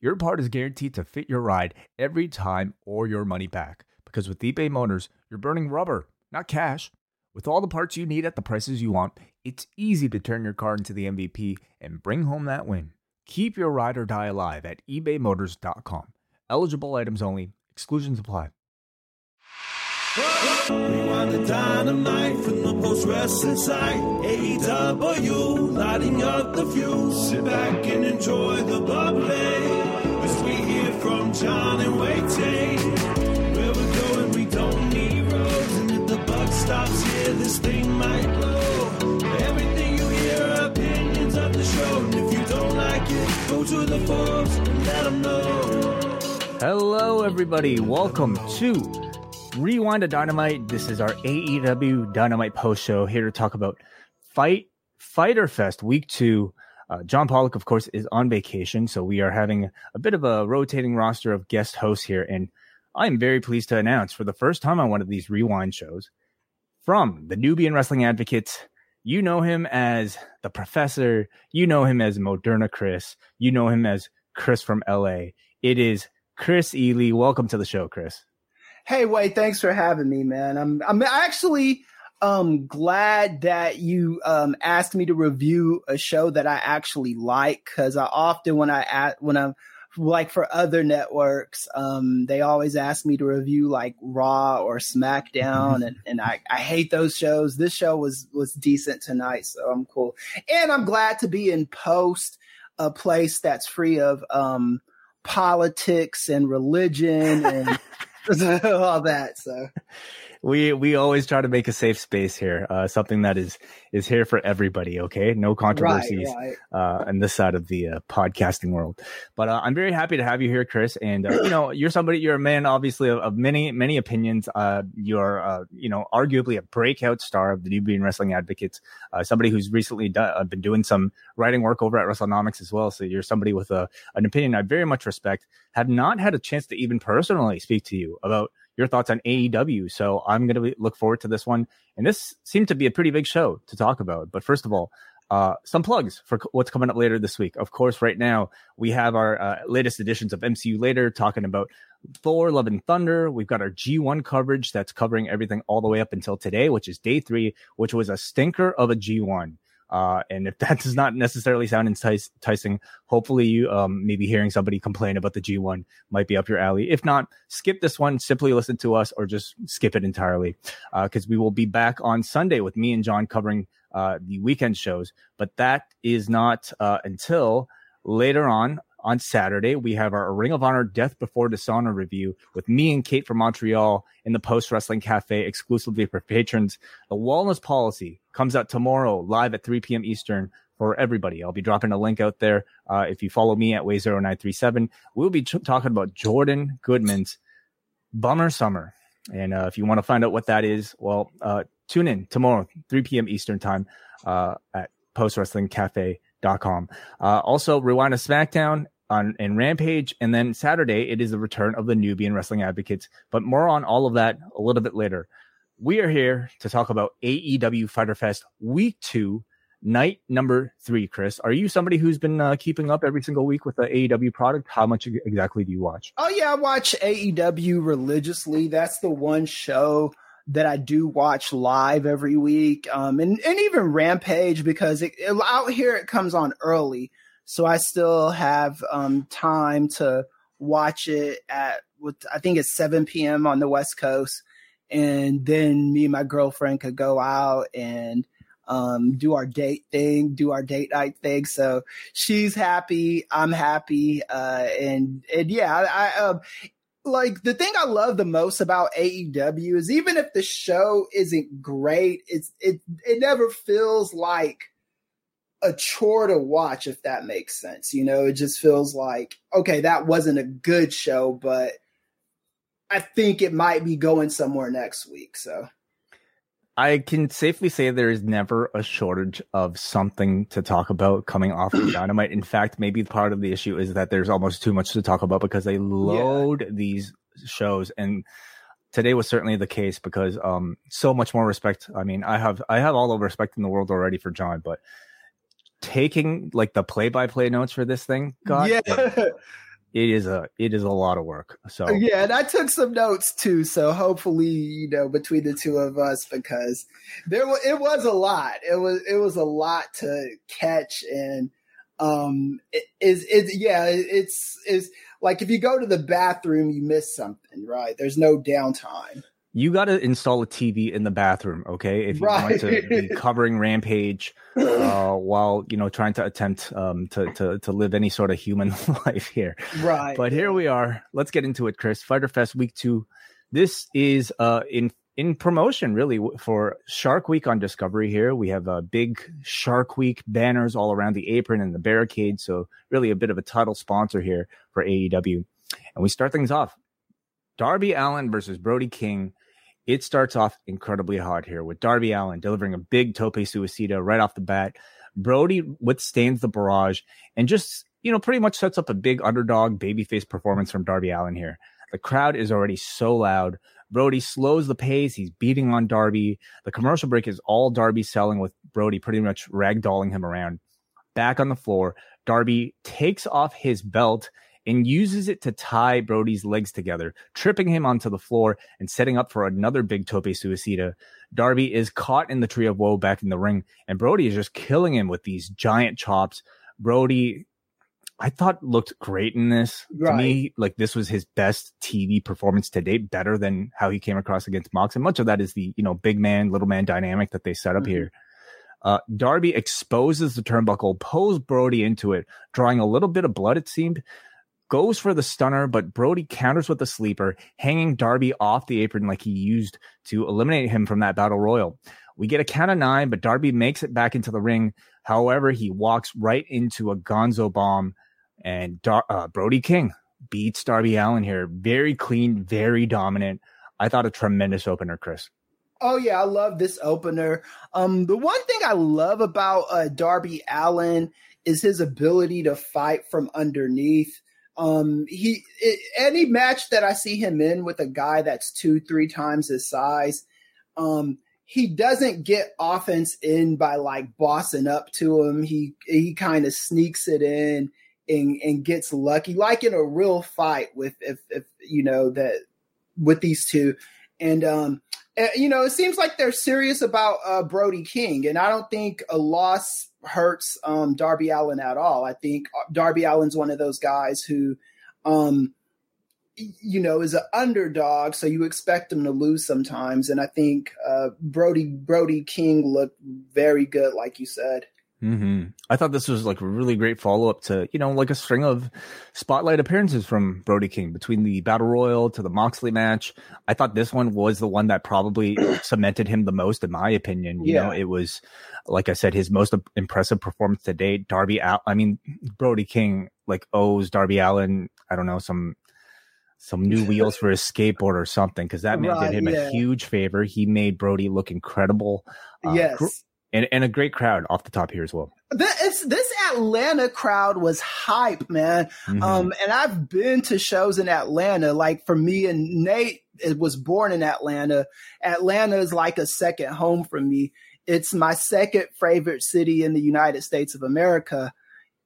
your part is guaranteed to fit your ride every time or your money back. Because with eBay Motors, you're burning rubber, not cash. With all the parts you need at the prices you want, it's easy to turn your car into the MVP and bring home that win. Keep your ride or die alive at ebaymotors.com. Eligible items only, exclusions apply. Rewind the dynamite from the post wrestling site. AEW, lighting up the fuse. Sit back and enjoy the bubbly. John and Wai Ting. Where we're going, we don't need roads. And if the buck stops here, this thing might blow. Everything you hear opinions of the show. And if you don't like it, go to the forums and let them know. Hello, everybody. Welcome to Rewind to Dynamite. This is our AEW Dynamite post show here to talk about Fight Fyter Fest Week Two. Uh, John Pollock, of course, is on vacation, so we are having a bit of a rotating roster of guest hosts here, and I am very pleased to announce for the first time on one of these Rewind shows from the Nubian Wrestling Advocates. You know him as the Professor. You know him as Moderna Kris. You know him as Kris from LA. It is Kris Ealy. Welcome to the show, Kris. Hey, Wade, thanks for having me, man. I'm I'm actually um glad that you um asked me to review a show that I actually like because I often when I at when I'm like for other networks, um, they always ask me to review like Raw or SmackDown, and, and I, I hate those shows. This show was was decent tonight, so I'm cool. And I'm glad to be in post a place that's free of um politics and religion and all that. So we we always try to make a safe space here, uh, something that is is here for everybody. Okay, no controversies right. uh, on this side of the uh, podcasting world. But uh, I'm very happy to have you here, Kris. And uh, you know, you're somebody, you're a man, obviously, of, of many many opinions. Uh, you're uh, you know, arguably a breakout star of the Nubian Wrestling Advocates. Uh, somebody who's recently done, uh, been doing some writing work over at WrestleNomics as well. So you're somebody with a an opinion I very much respect. Have not had a chance to even personally speak to you about your thoughts on AEW. So I'm going to look forward to this one. And this seemed to be a pretty big show to talk about. But first of all, uh, some plugs for what's coming up later this week. Of course, right now we have our uh, latest editions of MCU Later talking about Thor, Love and Thunder. We've got our G1 coverage that's covering everything all the way up until today, which is day three, which was a stinker of a G1. Uh, and if that does not necessarily sound enticing, hopefully you um, maybe hearing somebody complain about the G1 might be up your alley. If not, skip this one, simply listen to us, or just skip it entirely, because uh, we will be back on Sunday with me and John covering uh, the weekend shows. But that is not uh, until later on on Saturday, we have our Ring of Honor Death Before Dishonor review with me and Kate from Montreal in the Post Wrestling Cafe exclusively for patrons. The Wellness Policy comes out tomorrow live at 3 p.m. Eastern for everybody. I'll be dropping a link out there. Uh, if you follow me at Way0937, we'll be ch- talking about Jordan Goodman's Bummer Summer. And uh, if you want to find out what that is, well, uh, tune in tomorrow, 3 p.m. Eastern time uh, at postwrestlingcafe.com. Uh, also, Rewind to SmackDown on in Rampage, and then Saturday it is the return of the Nubian Wrestling Advocates. But more on all of that a little bit later. We are here to talk about AEW Fyter Fest Week Two, night number three. Kris, are you somebody who's been uh, keeping up every single week with the AEW product? How much exactly do you watch? Oh yeah, I watch AEW religiously. That's the one show that I do watch live every week, um, and and even Rampage because it, it, out here it comes on early. So I still have um, time to watch it at what I think it's 7 p.m. on the West Coast. And then me and my girlfriend could go out and um, do our date thing, do our date night thing. So she's happy, I'm happy, uh, and and yeah, I, I um, like the thing I love the most about AEW is even if the show isn't great, it's it it never feels like a chore to watch if that makes sense. You know, it just feels like okay, that wasn't a good show, but I think it might be going somewhere next week. So I can safely say there is never a shortage of something to talk about coming off of Dynamite. In fact, maybe part of the issue is that there's almost too much to talk about because they load yeah. these shows and today was certainly the case because um so much more respect. I mean, I have I have all the respect in the world already for John, but taking like the play by play notes for this thing, God, yeah it is a it is a lot of work. So yeah, and I took some notes too. So hopefully, you know, between the two of us, because there was it was a lot. It was it was a lot to catch, and um, it is it, yeah, it's it's like if you go to the bathroom, you miss something, right? There's no downtime you got to install a TV in the bathroom, okay? If you right. want to be covering Rampage uh, while you know trying to attempt um, to to to live any sort of human life here, right? But here we are. Let's get into it, Kris. Fyter Fest Week Two. This is uh, in in promotion really for Shark Week on Discovery. Here we have a uh, big Shark Week banners all around the apron and the barricade. So really a bit of a title sponsor here for AEW. And we start things off. Darby Allin versus Brody King it starts off incredibly hard here with Darby Allin delivering a big tope suicida right off the bat. Brody withstands the barrage and just, you know, pretty much sets up a big underdog babyface performance from Darby Allin here. The crowd is already so loud. Brody slows the pace. He's beating on Darby. The commercial break is all Darby selling with Brody pretty much ragdolling him around. Back on the floor, Darby takes off his belt and uses it to tie Brody's legs together, tripping him onto the floor and setting up for another big tope suicida. Darby is caught in the tree of woe back in the ring, and Brody is just killing him with these giant chops. Brody, I thought looked great in this. Right. To me, like this was his best TV performance to date, better than how he came across against Mox. And much of that is the, you know, big man, little man dynamic that they set up mm-hmm. here. Uh, Darby exposes the turnbuckle, pulls Brody into it, drawing a little bit of blood, it seemed goes for the stunner, but Brody counters with the sleeper, hanging Darby off the apron like he used to eliminate him from that battle royal. We get a count of nine, but Darby makes it back into the ring. However, he walks right into a gonzo bomb, and Dar- uh, Brody King beats Darby Allin here. Very clean, very dominant. I thought a tremendous opener, Kris. Oh yeah, I love this opener. Um, the one thing I love about uh, Darby Allin is his ability to fight from underneath. Um, he it, any match that I see him in with a guy that's two, three times his size, um, he doesn't get offense in by like bossing up to him. He he kind of sneaks it in and and gets lucky, like in a real fight with if if you know that with these two, and um, eh, you know it seems like they're serious about uh, Brody King, and I don't think a loss hurts um, Darby Allin at all. I think uh, Darby Allin's one of those guys who, um, you know, is an underdog, so you expect him to lose sometimes. And I think uh, Brody Brody King looked very good, like you said. Mm-hmm. I thought this was like a really great follow up to, you know, like a string of spotlight appearances from Brody King between the Battle Royal to the Moxley match. I thought this one was the one that probably cemented him the most, in my opinion. You yeah. know, it was, like I said, his most impressive performance to date. Darby, Al- I mean, Brody King like owes Darby Allin, I don't know, some some new wheels for his skateboard or something because that man right, did him yeah. a huge favor. He made Brody look incredible. Uh, yes. And, and a great crowd off the top here as well. This, this Atlanta crowd was hype, man. Mm-hmm. Um, and I've been to shows in Atlanta. Like for me and Nate, it was born in Atlanta. Atlanta is like a second home for me. It's my second favorite city in the United States of America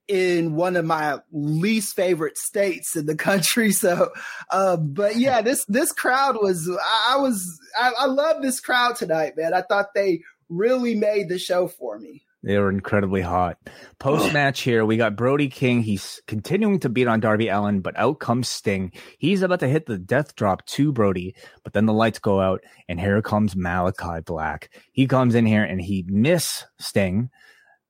in one of my least favorite states in the country. So, uh, but yeah, this, this crowd was, I, I was, I, I love this crowd tonight, man. I thought they really made the show for me. They were incredibly hot. Post match here, we got Brody King. He's continuing to beat on Darby Allin, but out comes Sting. He's about to hit the death drop to Brody, but then the lights go out, and here comes Malachi Black. He comes in here and he miss Sting,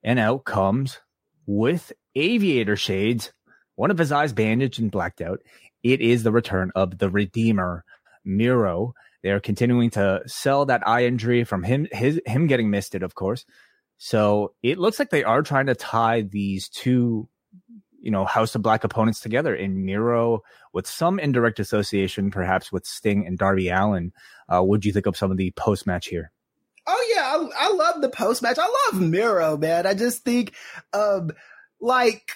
and out comes with aviator shades, one of his eyes bandaged and blacked out. It is the return of the Redeemer, Miro. They're continuing to sell that eye injury from him, his him getting misted, of course. So it looks like they are trying to tie these two you know, House of Black opponents together in Miro with some indirect association, perhaps with Sting and Darby Allin. Uh, what do you think of some of the post match here? Oh yeah, I, I love the post match. I love Miro, man. I just think, um, like,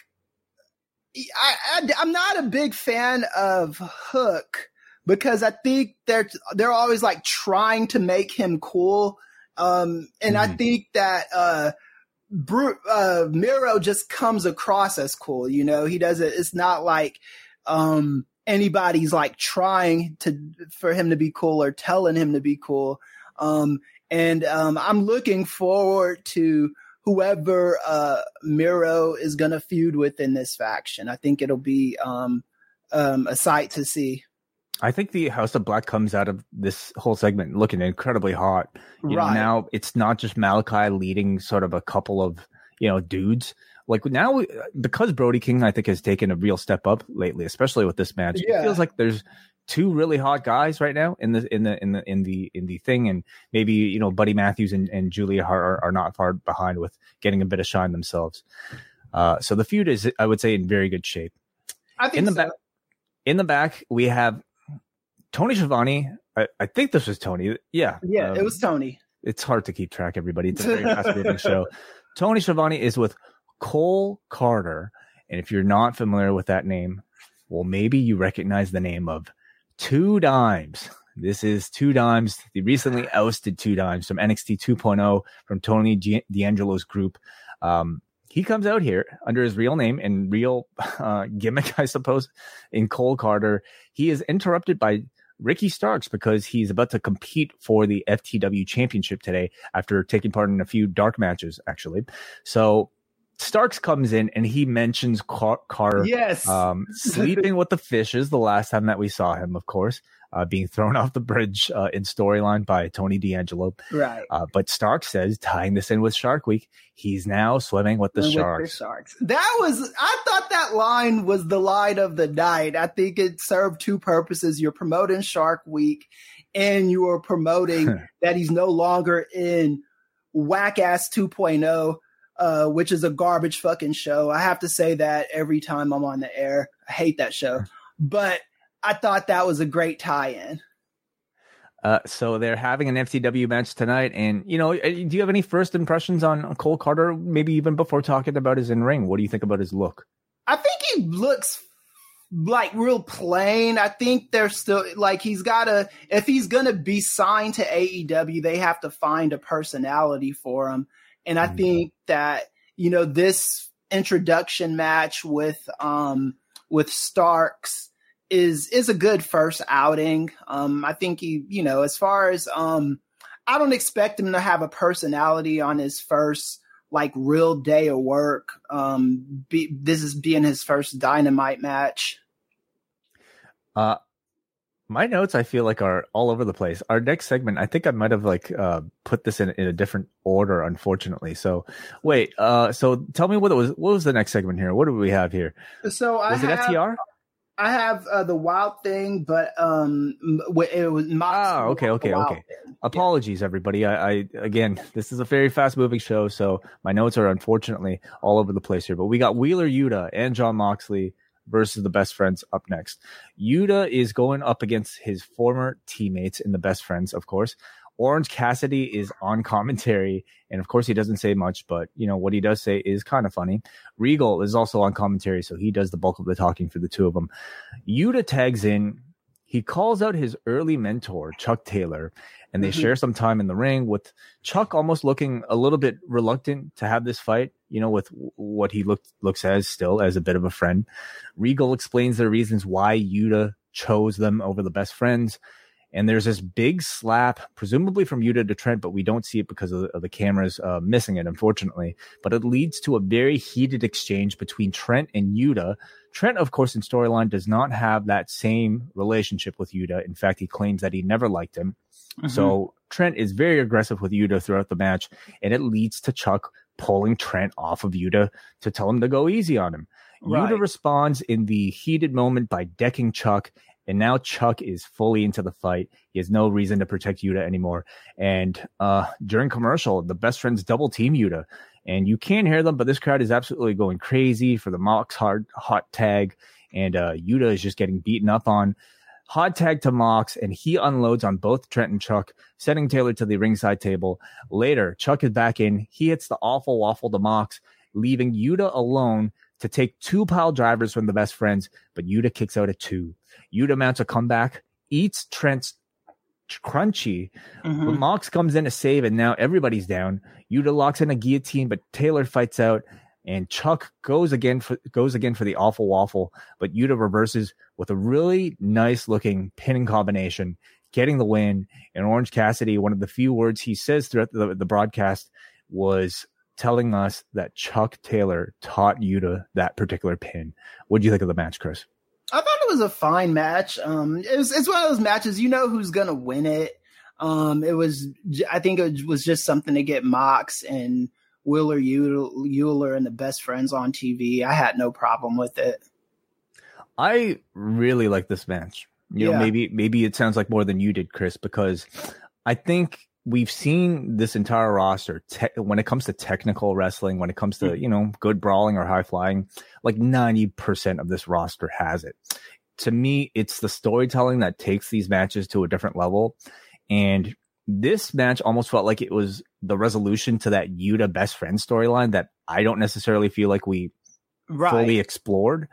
I, I I'm not a big fan of Hook because I think they're they're always like trying to make him cool. Um, and mm. I think that uh, Bru- uh, Miro just comes across as cool. You know, he doesn't. It's not like um, anybody's like trying to for him to be cool or telling him to be cool. Um, and um, I'm looking forward to whoever uh, Miro is going to feud with in this faction. I think it'll be um, um, a sight to see. I think the House of Black comes out of this whole segment looking incredibly hot. You right. know, now it's not just Malachi leading sort of a couple of, you know, dudes. Like now, because Brody King, I think, has taken a real step up lately, especially with this match. Yeah. It feels like there's two really hot guys right now in the in the in the in the in the thing, and maybe you know Buddy Matthews and, and Julia are, are not far behind with getting a bit of shine themselves. Uh, so the feud is, I would say, in very good shape. I think in the so. back, in the back, we have Tony Schiavone. I, I think this was Tony. Yeah. Yeah, um, it was Tony. It's hard to keep track, everybody. It's a very fast moving show. Tony Schiavone is with Cole Carter. And if you're not familiar with that name, well, maybe you recognize the name of Two Dimes. This is Two Dimes, the recently ousted Two Dimes from NXT 2.0 from Tony D'Angelo's group. Um, he comes out here under his real name and real uh, gimmick, I suppose, in Cole Carter. He is interrupted by Ricky Starks because he's about to compete for the FTW championship today after taking part in a few dark matches, actually. So Starks comes in and he mentions Car- Carter yes. um, sleeping with the fishes the last time that we saw him, of course uh, being thrown off the bridge uh, in storyline by Tony D'Angelo. Right. Uh, but Stark says, tying this in with Shark Week, he's now swimming with the, with sharks. the sharks. That was, I thought that line was the line of the night. I think it served two purposes. You're promoting Shark Week and you are promoting that he's no longer in whack ass 2.0. Uh, which is a garbage fucking show. I have to say that every time I'm on the air. I hate that show. But I thought that was a great tie-in. Uh, so they're having an FCW match tonight, and you know, uh, do you have any first impressions on Cole Carter? Maybe even before talking about his in ring, what do you think about his look? I think he looks like real plain. I think they're still like he's got to if he's gonna be signed to AEW, they have to find a personality for him. And I mm-hmm. think that you know this introduction match with um with Starks is is a good first outing. Um, I think he, you know, as far as um, I don't expect him to have a personality on his first like real day of work. Um, be, this is being his first dynamite match. Uh, my notes I feel like are all over the place. Our next segment, I think I might have like uh put this in in a different order, unfortunately. So wait, uh, so tell me what it was. What was the next segment here? What do we have here? So I was have, it FTR? I have uh, the wild thing, but um, it was Mox. Oh, okay, okay, okay. Thing. Apologies, yeah. everybody. I, I again, this is a very fast moving show, so my notes are unfortunately all over the place here. But we got Wheeler Yuta and Jon Moxley versus the best friends up next. Yuta is going up against his former teammates in the best friends, of course. Orange Cassidy is on commentary, and of course he doesn't say much, but you know what he does say is kind of funny. Regal is also on commentary, so he does the bulk of the talking for the two of them. Yuta tags in. He calls out his early mentor, Chuck Taylor, and they mm-hmm. share some time in the ring with Chuck almost looking a little bit reluctant to have this fight, you know, with what he looked looks as still as a bit of a friend. Regal explains the reasons why Yuta chose them over the best friends and there's this big slap, presumably from Yuta to Trent, but we don't see it because of the, of the cameras uh, missing it, unfortunately. But it leads to a very heated exchange between Trent and Yuta. Trent, of course, in storyline does not have that same relationship with Yuta. In fact, he claims that he never liked him. Mm-hmm. So Trent is very aggressive with Yuta throughout the match, and it leads to Chuck pulling Trent off of Yuta to tell him to go easy on him. Right. Yuta responds in the heated moment by decking Chuck and now Chuck is fully into the fight. He has no reason to protect Yuta anymore. And uh, during commercial, the best friends double team Yuta. and you can't hear them, but this crowd is absolutely going crazy for the Mox hard hot tag, and uh, Yuta is just getting beaten up on. Hot tag to Mox, and he unloads on both Trent and Chuck, sending Taylor to the ringside table. Later, Chuck is back in. He hits the awful waffle to Mox, leaving Yuta alone to take two pile drivers from the best friends, but Yuta kicks out at two. Yuta mounts a comeback, eats Trent's crunchy. Mhm. But Mox comes in to save, and now everybody's down. Yuta locks in a guillotine, but Taylor fights out, and Chuck goes again for goes again for the awful waffle, but Yuta reverses with a really nice looking pinning combination, getting the win. And Orange Cassidy, one of the few words he says throughout the, the broadcast was telling us that Chuck Taylor taught Yuta that particular pin. What do you think of the match, Kris? I thought it was a fine match. Um, it was, it's one of those matches you know who's gonna win it. Um, it was I think it was just something to get Mox and Wheeler Yuta and the best friends on TV. I had no problem with it. I really like this match. You know, Yeah. maybe maybe it sounds like more than you did, Kris, because I think we've seen this entire roster te- when it comes to technical wrestling, when it comes to you know good brawling or high flying, like ninety percent of this roster has it. To me, it's the storytelling that takes these matches to a different level, and this match almost felt like it was the resolution to that Yuta best friend storyline that I don't necessarily feel like we Right. fully explored.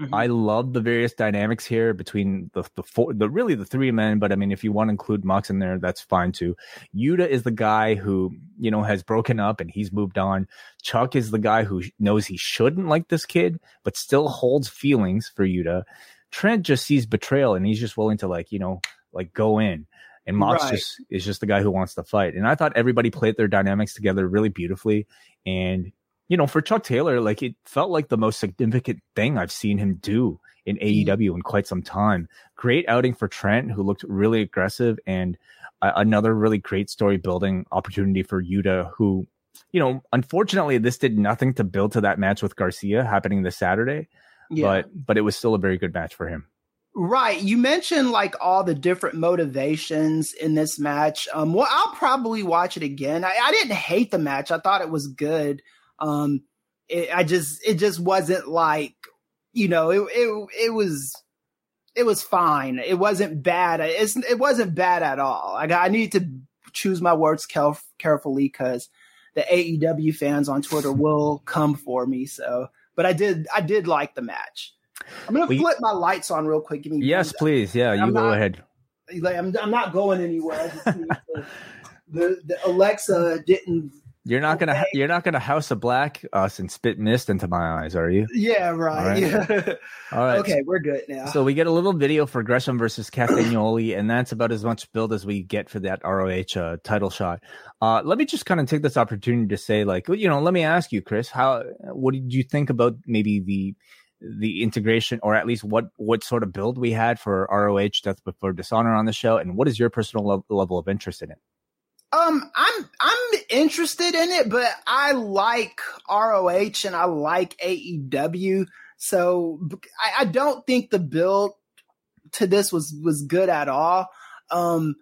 Mhm. I love the various dynamics here between the the four, the really the three men. But I mean, if you want to include Mox in there, that's fine too. Yuta is the guy who you know has broken up and he's moved on. Chuck is the guy who knows he shouldn't like this kid, but still holds feelings for Yuta. Trent just sees betrayal and he's just willing to like you know like go in. And Mox Right. just is just the guy who wants to fight. And I thought everybody played their dynamics together really beautifully. And you know, for Chuck Taylor, like it felt like the most significant thing I've seen him do in AEW in quite some time. Great outing for Trent, who looked really aggressive, and uh, another really great story building opportunity for Yuta, who, you know, unfortunately, this did nothing to build to that match with Garcia happening this Saturday, yeah. but but it was still a very good match for him. Right. You mentioned like all the different motivations in this match. Um, well, I'll probably watch it again. I, I didn't hate the match. I thought it was good. Um, it, I just, it just wasn't like, you know, it, it, it was, it was fine. It wasn't bad. It's, it wasn't bad at all. I got, I need to choose my words caref- carefully because the AEW fans on Twitter will come for me. So, but I did, I did like the match. I'm gonna flip my lights on real quick. Give me Yes, please. Yeah, you I'm go not- ahead. like I'm, I'm not going anywhere. I just need to, the the Alexa didn't. You're not gonna you're not gonna House a Black us and spit mist into my eyes, are you? Yeah, right. Yeah. All right. okay, we're good now. So we get a little video for Gresham versus Castagnoli, and that's about as much build as we get for that ROH uh, title shot. Uh, let me just kind of take this opportunity to say, like, you know, let me ask you, Kris, how what did you think about maybe the the integration, or at least what what sort of build we had for ROH Death Before Dishonor on the show, and what is your personal lo- level of interest in it? Um, I'm I'm interested in it, but I like ROH and I like AEW, so I don't think the build to this was was good at all. Um,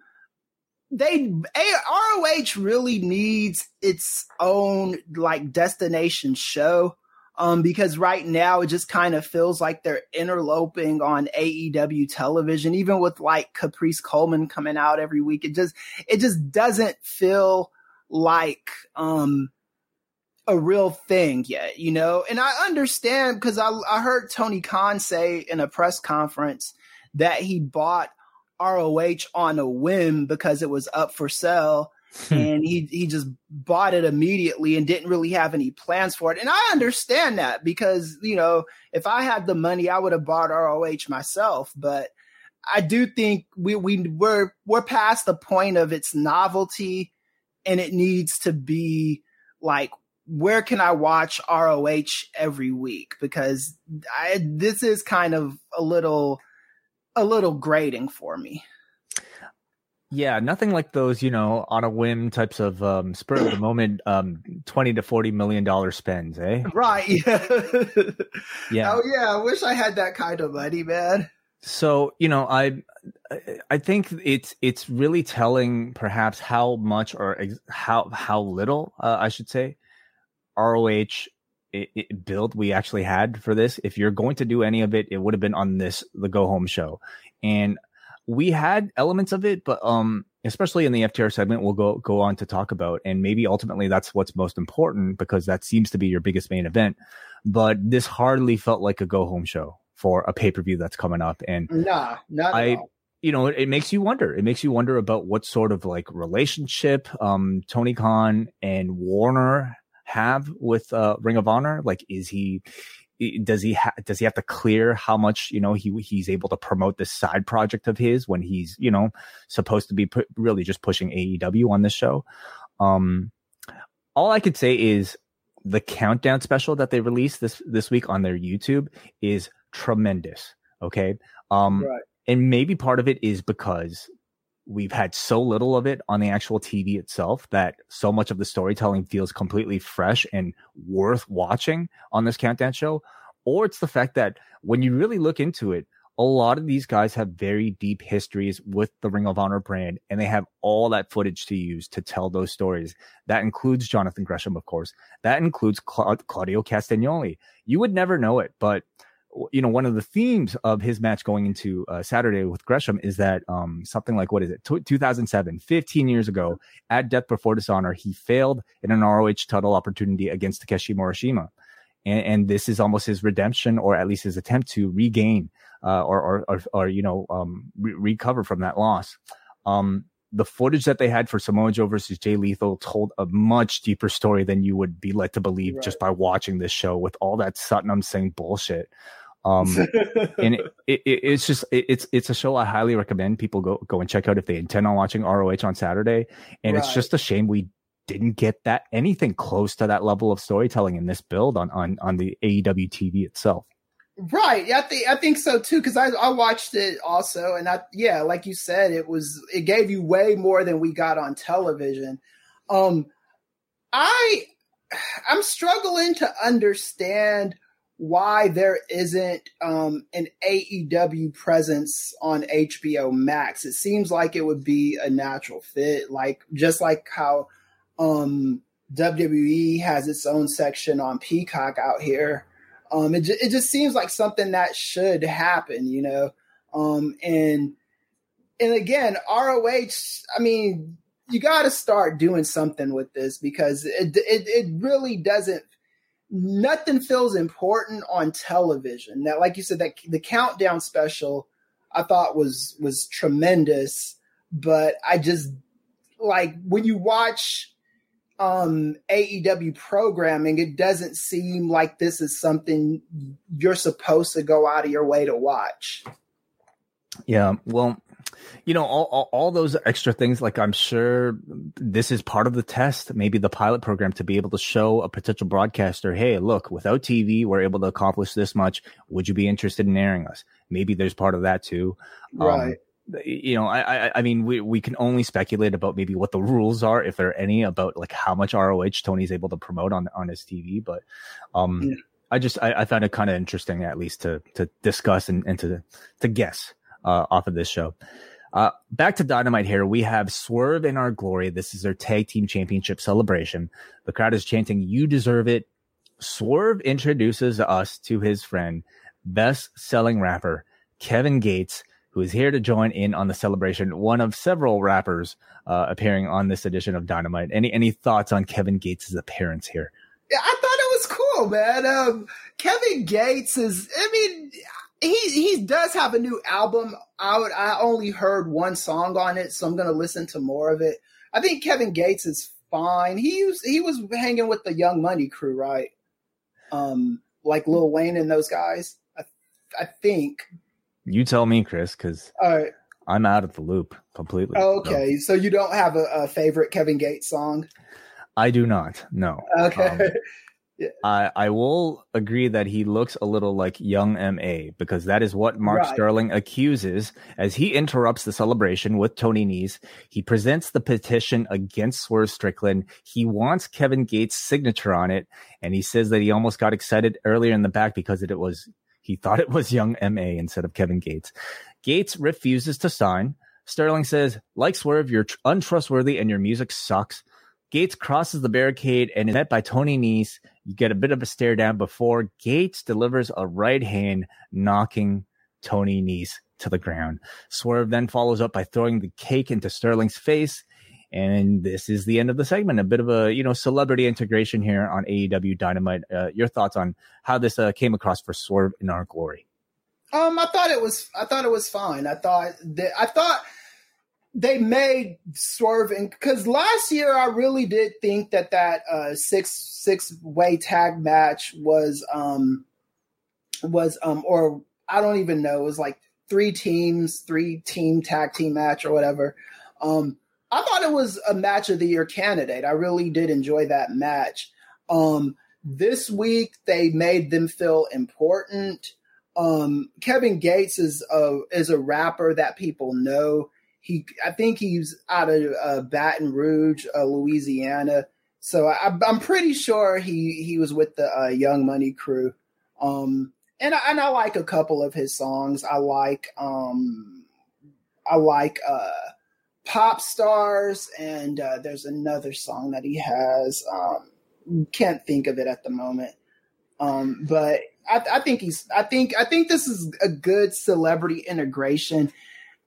they A- ROH really needs its own like destination show. Um, because right now it just kind of feels like they're interloping on AEW television, even with like Caprice Coleman coming out every week. It just it just doesn't feel like um a real thing yet, you know? And I understand because I, I heard Tony Khan say in a press conference that he bought ROH on a whim because it was up for sale Hmm. and he he just bought it immediately and didn't really have any plans for it. And I understand that because, you know, if I had the money, I would have bought ROH myself, but I do think we we we're we're past the point of its novelty and it needs to be like where can I watch ROH every week because I this is kind of a little a little grating for me. Yeah, nothing like those, you know, on a whim types of um, spur of the moment, um, twenty to forty million dollar spends, eh? Right. Yeah. Yeah. Oh yeah, I wish I had that kind of money, man. So you know, I I think it's it's really telling, perhaps how much or ex- how how little uh, I should say ROH it, it build we actually had for this. If you're going to do any of it, it would have been on this the go home show, and we had elements of it, but um, especially in the FTR segment, we'll go go on to talk about, and maybe ultimately that's what's most important because that seems to be your biggest main event. But this hardly felt like a go home show for a pay per view that's coming up, and nah, not I. You know, it, it, makes you wonder. It makes you wonder about what sort of like relationship um, Tony Khan and Warner have with uh, Ring of Honor? Like, is he does he ha- does he have to clear how much you know he he's able to promote this side project of his when he's you know supposed to be pu- really just pushing AEW on this show? Um, all I could say is the countdown special that they released this this week on their YouTube is tremendous. Okay, um, right. and maybe part of it is because we've had so little of it on the actual TV itself that so much of the storytelling feels completely fresh and worth watching on this countdown show. Or it's the fact that when you really look into it, a lot of these guys have very deep histories with the Ring of Honor brand, and they have all that footage to use to tell those stories. That includes Jonathan Gresham, of course. That includes Cla- Claudio Castagnoli. You would never know it, but you know, one of the themes of his match going into uh, Saturday with Gresham is that um, something like what is it, T- 2007, 15 years ago, at Death Before Dishonor, he failed in an ROH title opportunity against Takeshi Morishima, and, and, this is almost his redemption, or at least his attempt to regain uh, or, or, or, or, you know um, re- recover from that loss. Um, the footage that they had for Samoa Joe versus Jay Lethal told a much deeper story than you would be led to believe right. just by watching this show with all that Satnam Singh bullshit. Um, and it, it, it's just it, it's it's a show I highly recommend people go go and check out if they intend on watching ROH on Saturday. And right. it's just a shame we didn't get that anything close to that level of storytelling in this build on on on the AEW TV itself. Right. Yeah, I think I think so too because I I watched it also and I yeah, like you said, it was it gave you way more than we got on television. Um, I I'm struggling to understand why there isn't um, an AEW presence on HBO Max. It seems like it would be a natural fit, like just like how um, WWE has its own section on Peacock out here. Um, it, it just seems like something that should happen, you know. Um, and and again, ROH. I mean, you got to start doing something with this because it, it it really doesn't nothing feels important on television. Now, like you said, that the countdown special I thought was was tremendous, but I just like when you watch um AEW programming, it doesn't seem like this is something you're supposed to go out of your way to watch. Yeah, well, you know all, all, all, those extra things like i'm sure this is part of the test maybe the pilot program to be able to show a potential broadcaster hey look without tv we're able to accomplish this much. Would you be interested in airing us? Maybe there's part of that too. Um, right. um, you know I, I i mean we, we can only speculate about maybe what the rules are if there are any about like how much roh tony's able to promote on on his tv but um yeah. i just i, I found it kind of interesting at least to to discuss and, and to to guess uh, off of this show uh, back to Dynamite here. We have Swerve in our glory. This is their tag team championship celebration. The crowd is chanting, You deserve it. Swerve introduces us to his friend, best selling rapper, Kevin Gates, who is here to join in on the celebration. One of several rappers uh, appearing on this edition of Dynamite. Any any thoughts on Kevin Gates' appearance here? Yeah, I thought it was cool, man. Um, Kevin Gates is, I mean, he he does have a new album out. I only heard one song on it, so I'm gonna listen to more of it. I think Kevin Gates is fine. He was he was hanging with the Young Money crew, right? Um, like Lil Wayne and those guys. I I think. You tell me, Kris, because right. I'm out of the loop completely. Okay, so, so you don't have a, a, favorite Kevin Gates song? I do not. No. Okay. Um, I I will agree that he looks a little like young MA because that is what Mark right. Sterling accuses as he interrupts the celebration with Tony Nese. He presents the petition against Swerve Strickland. He wants Kevin Gates' signature on it, and he says that he almost got excited earlier in the back because it, was he thought it was young MA instead of Kevin Gates. Gates refuses to sign. Sterling says, like Swerve, you're untrustworthy and your music sucks. Gates crosses the barricade and is met by Tony Nese You get a bit of a stare down before Gates delivers a right hand, knocking Tony Nese to the ground. Swerve then follows up by throwing the cake into Sterling's face. And this is the end of the segment. A bit of a you know celebrity integration here on AEW Dynamite. Uh, your thoughts on how this uh, came across for Swerve in our glory? Um, I thought it was. I thought it was fine. I thought that. I thought they made Swerve because last year I really did think that that uh, six six way tag match was um was um or I don't even know it was like three teams three team tag team match or whatever. Um, I thought it was a match of the year candidate. I really did enjoy that match. Um, this week they made them feel important. Um, Kevin Gates is a is a rapper that people know he, I think he's out of uh, Baton Rouge, uh, Louisiana. So I, am pretty sure he he was with the uh, Young Money crew. Um, and I, and I like a couple of his songs. I like um, I like uh, Pop Stars, and uh, there's another song that he has. Um, can't think of it at the moment. Um, but I, I think he's. I think I think this is a good celebrity integration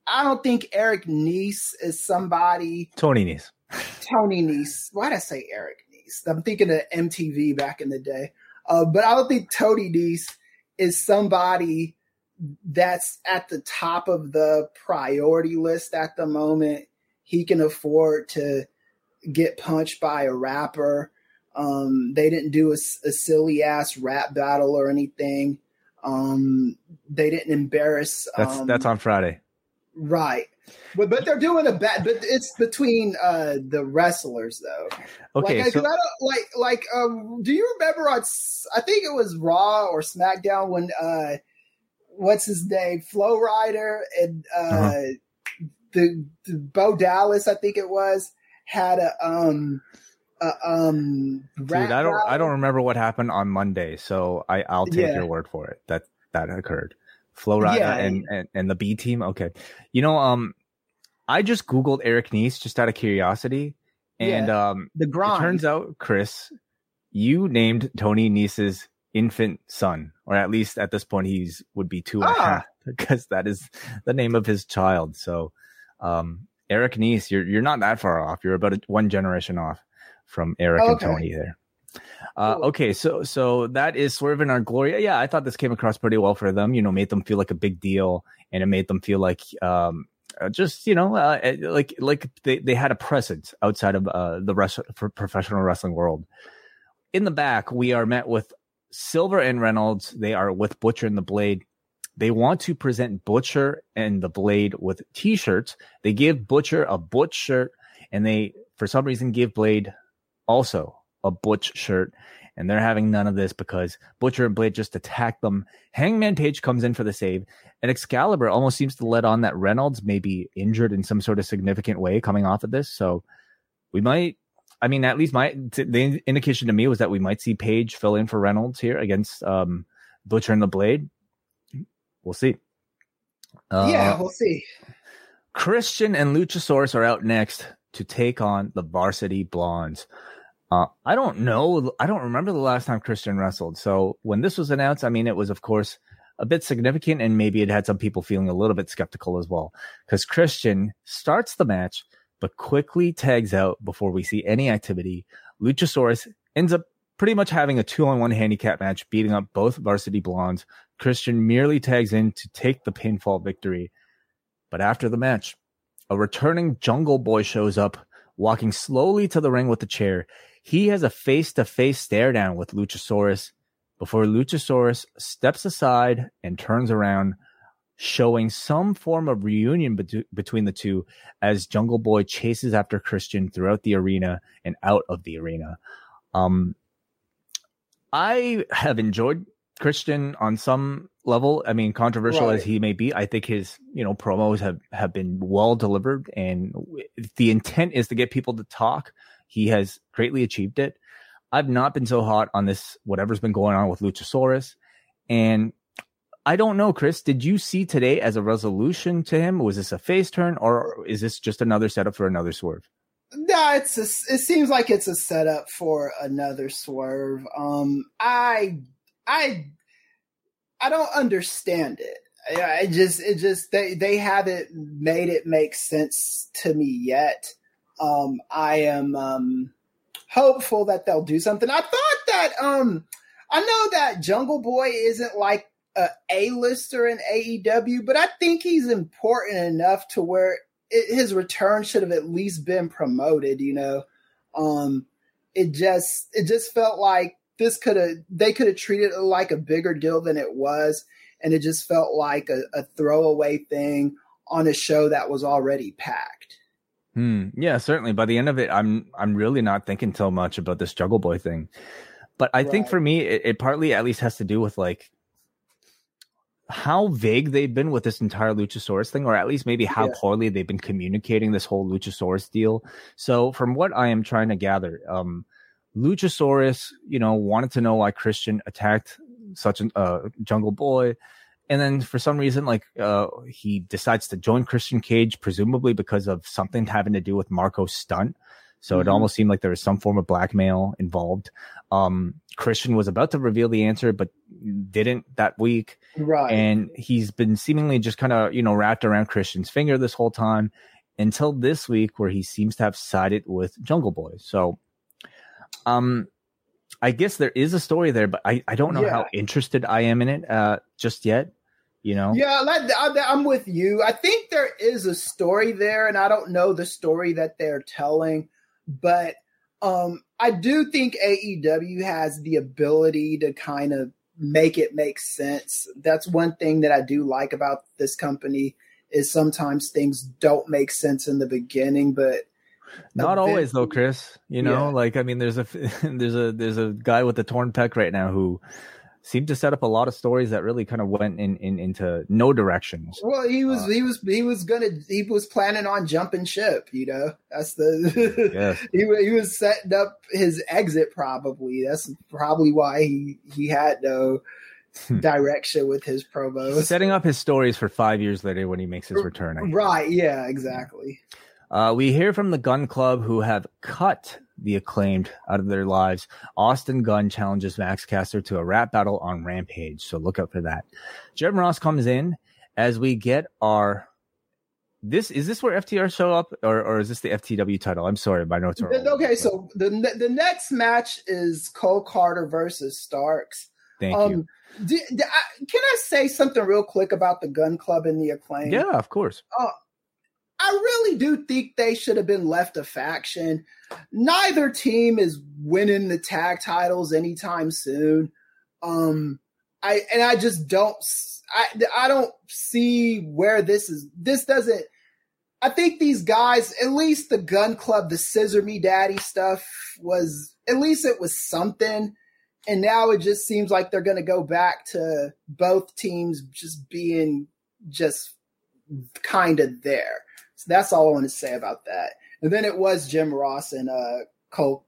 I don't think Eric Nese is somebody. Tony Nese. Tony Nese. Why did I say Eric Nese? I'm thinking of MTV back in the day. Uh, but I don't think Tony Nese is somebody that's at the top of the priority list at the moment. He can afford to get punched by a rapper. Um, they didn't do a, a silly ass rap battle or anything. Um, they didn't embarrass. That's um, that's on Friday. Right. But but they're doing a bad. But it's between uh the wrestlers though. Okay. Like, so, I don't, like like um. Do you remember on? I think it was Raw or SmackDown when uh, what's his name, Flo Rida and uh, uh-huh. the, the Bo Dallas, I think it was, had a um. Uh, um, Dude, I don't. I don't remember what happened on Monday, so I I'll take yeah. your word for it that that occurred. Flo Rida yeah, and, and, and the B team. Okay. You know, um, I just Googled Eric Nese just out of curiosity. And yeah, um the grind. it turns out, Kris, you named Tony Nese's infant son, or at least at this point he's would be two and a ah. half, because that is the name of his child. So um Eric Nese, you're you're not that far off. You're about a, one generation off from Eric okay. and Tony there. Uh, okay, so so that is sort of in our glory. Yeah, I thought this came across pretty well for them. You know, made them feel like a big deal, and it made them feel like um, uh, just you know, uh, eh, like like they, they had a presence outside of uh, the rest for professional wrestling world. In the back, we are met with Silver and Reynolds. They are with Butcher and the Blade. They want to present Butcher and the Blade with T-shirts. They give Butcher a Butch shirt, and they, for some reason, give Blade also a Butch shirt, and they're having none of this because Butcher and Blade just attack them. Hangman Page comes in for the save, and Excalibur almost seems to let on that Reynolds may be injured in some sort of significant way coming off of this. So we might, I mean, at least my the indication to me was that we might see Page fill in for Reynolds here against um, Butcher and the Blade. We'll see. Uh, yeah, we'll see. Christian and Luchasaurus are out next to take on the Varsity Blonds. Uh, I don't know. I don't remember the last time Christian wrestled. So when this was announced, I mean, it was, of course, a bit significant, and maybe it had some people feeling a little bit skeptical as well. Because Christian starts the match, but quickly tags out before we see any activity. Luchasaurus ends up pretty much having a two on one handicap match, beating up both varsity blonds. Christian merely tags in to take the pinfall victory. But after the match, a returning Jungle Boy shows up, walking slowly to the ring with a chair. He has a face to face stare down with Luchasaurus before Luchasaurus steps aside and turns around, showing some form of reunion be- between the two as Jungle Boy chases after Christian throughout the arena and out of the arena. Um, I have enjoyed Christian on some level. I mean, controversial right. as he may be, I think his you know promos have have been well delivered, and the intent is to get people to talk. He has greatly achieved it. I've not been so hot on this, whatever's been going on with Luchasaurus. And I don't know, Kris, did you see today as a resolution to him? Was this a face turn or is this just another setup for another swerve? No, it's a, it seems like it's a setup for another swerve. Um, I, I, I don't understand it. I, I just, it just they they haven't made it make sense to me yet. Um, I am um hopeful that they'll do something. I thought that um, I know that Jungle Boy isn't like a A-lister in AEW, but I think he's important enough to where it, his return should have at least been promoted. You know, um, it just it just felt like this could have they could have treated it like a bigger deal than it was, and it just felt like a, a throwaway thing on a show that was already packed. Hmm. Yeah, certainly. By the end of it, I'm I'm really not thinking so much about this Jungle Boy thing, but I right. think for me, it, it partly at least has to do with like how vague they've been with this entire Luchasaurus thing, or at least maybe how yeah. poorly they've been communicating this whole Luchasaurus deal. So, from what I am trying to gather, um, Luchasaurus, you know, wanted to know why Christian attacked such a uh, Jungle Boy, and then for some reason, like uh, he decides to join Christian Cage, presumably because of something having to do with Marko Stunt. So mm-hmm. it almost seemed like there was some form of blackmail involved. Um, Christian was about to reveal the answer, but didn't that week. Right. And he's been seemingly just kind of, you know, wrapped around Christian's finger this whole time until this week where he seems to have sided with Jungle Boy. So, um, I guess there is a story there, but I, I don't know yeah. how interested I am in it uh, just yet. You know? Yeah, I'm with you. I think there is a story there, and I don't know the story that they're telling. But um, I do think AEW has the ability to kind of make it make sense. That's one thing that I do like about this company is sometimes things don't make sense in the beginning, but not always though, Chris. You know, yeah. like I mean, there's a there's a there's a guy with a torn pec right now who seemed to set up a lot of stories that really kind of went in, in into no directions. Well, he was uh, he was he was gonna he was planning on jumping ship. You know, that's the yes. he he was setting up his exit. Probably that's probably why he he had no hmm. direction with his promo. Setting up his stories for five years later when he makes his return. Right? Yeah. Exactly. Uh, we hear from the Gun Club who have cut the acclaimed out of their lives. Austin Gunn challenges Max Caster to a rap battle on Rampage, so look out for that. Jim Ross comes in as we get our. This is this where FTR show up, or, or is this the FTW title? I'm sorry, my notes are. Okay, so the the next match is Cole Karter versus Starks. Thank um, you. Do, do I, can I say something real quick about the Gun Club and the acclaim? Yeah, of course. Uh, I really do think they should have been left a faction. Neither team is winning the tag titles anytime soon. Um, I and I just don't. I I don't see where this is. This doesn't. I think these guys, at least the Gun Club, the Scissor Me Daddy stuff was at least it was something. And now it just seems like they're going to go back to both teams just being just kind of there. So that's all I want to say about that. And then it was Jim Ross and uh, Cole,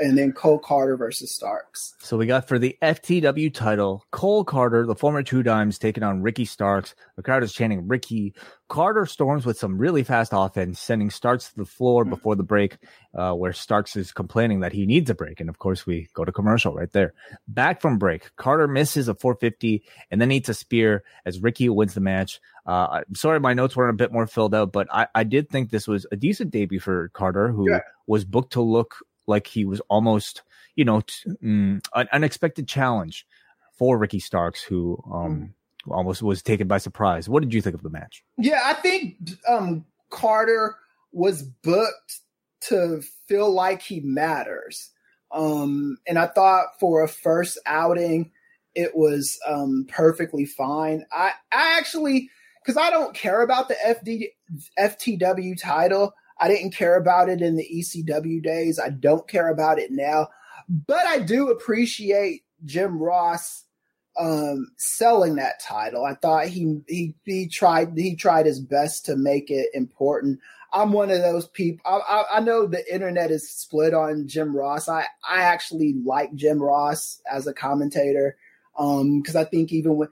and then Cole Karter versus Starks. So we got for the FTW title, Cole Karter, the former two dimes, taking on Ricky Starks. The crowd is chanting Ricky. Karter storms with some really fast offense, sending Starks to the floor mm-hmm. before the break, uh, where Starks is complaining that he needs a break. And of course, we go to commercial right there. Back from break, Karter misses a 450 and then eats a spear as Ricky wins the match. Uh, I'm sorry, my notes weren't a bit more filled out, but I, I did think this was a decent debut for Karter, who yeah. was booked to look like he was almost, you know, t- mm, an unexpected challenge for Ricky Starks, who um, mm. almost was taken by surprise. What did you think of the match? Yeah, I think um, Karter was booked to feel like he matters. Um, and I thought for a first outing, it was um, perfectly fine. I, I actually because I don't care about the FD, FTW title. I didn't care about it in the ECW days. I don't care about it now. But I do appreciate Jim Ross um, selling that title. I thought he he he tried he tried his best to make it important. I'm one of those people. I, I, I know the internet is split on Jim Ross. I I actually like Jim Ross as a commentator because um, I think even when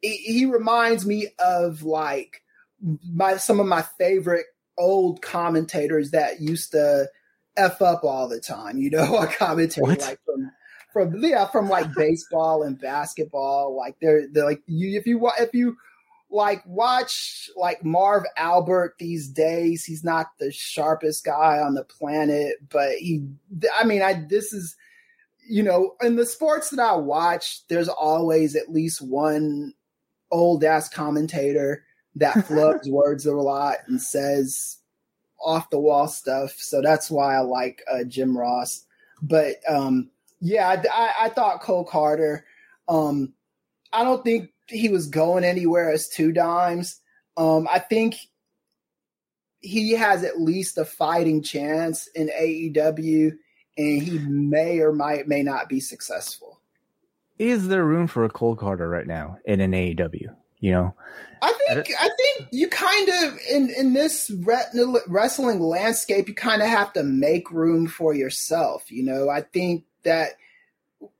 he reminds me of like my some of my favorite old commentators that used to f up all the time. You know, a commentary What? like from from yeah from like baseball and basketball. Like they're they're like you if you if you like watch like Marv Albert these days, he's not the sharpest guy on the planet, but he. I mean, I this is you know in the sports that I watch, there's always at least one old ass commentator that flubs words a lot and says off the wall stuff. So that's why I like uh, Jim Ross. But um, yeah, I, I, I thought Cole Karter. Um, I don't think he was going anywhere as two dimes. Um, I think he has at least a fighting chance in AEW, and he may or might may not be successful. Is there room for a Cole Karter right now in an AEW? You know, I think I think you kind of in in this re- wrestling landscape, you kind of have to make room for yourself. You know, I think that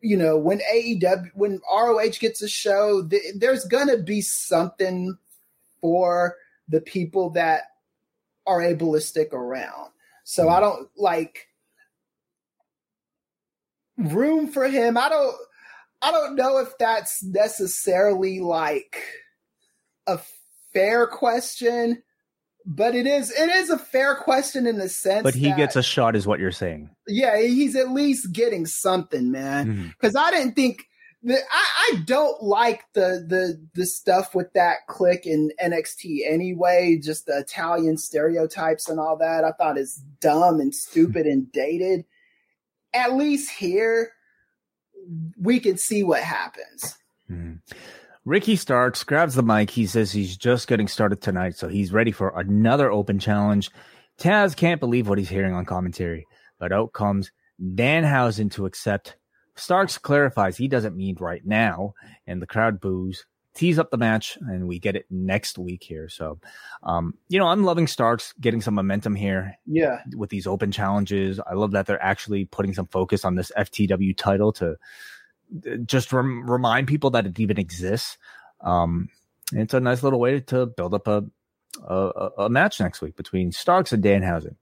you know when AEW when ROH gets a show, th- there's gonna be something for the people that are able to stick around. So I mm. don't like room for him. I don't I don't know if that's necessarily like a fair question, but it is it is a fair question in the sense but he that, gets a shot, is what you're saying. yeah, he's at least getting something, man. Because I didn't think that I, I don't like the the the stuff with that click in NXT anyway, just the Italian stereotypes and all that. I thought it's dumb and stupid and dated. At least here we can see what happens. Mhm. Ricky Starks grabs the mic. He says he's just getting started tonight, so he's ready for another open challenge. Taz can't believe what he's hearing on commentary, but out comes Danhausen to accept. Starks clarifies he doesn't mean right now, and the crowd boos. Tease up the match, and we get it next week here. So, um, you know, I'm loving Starks getting some momentum here Yeah. with these open challenges. I love that they're actually putting some focus on this FTW title to just rem- remind people that it even exists. Um, it's a nice little way to build up a, a a match next week between Starks and Danhausen.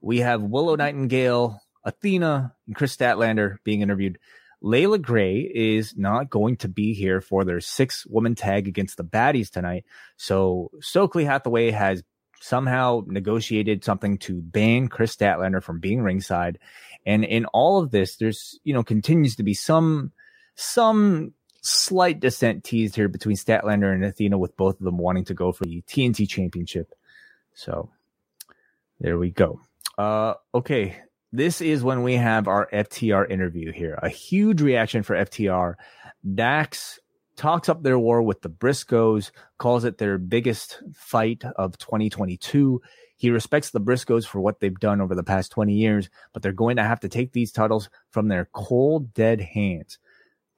We have Willow Nightingale, Athena, and Kris Statlander being interviewed. Leila Grey is not going to be here for their six woman tag against the baddies tonight. So Stokely Hathaway has somehow negotiated something to ban Kris Statlander from being ringside. And in all of this, there's, you know, continues to be some, some slight dissent teased here between Statlander and Athena with both of them wanting to go for the TNT championship. So there we go. Uh, okay. This is when we have our FTR interview here. A huge reaction for FTR. Dax talks up their war with the Briscoes, calls it their biggest fight of 2022. He respects the Briscoes for what they've done over the past 20 years, but they're going to have to take these titles from their cold, dead hands.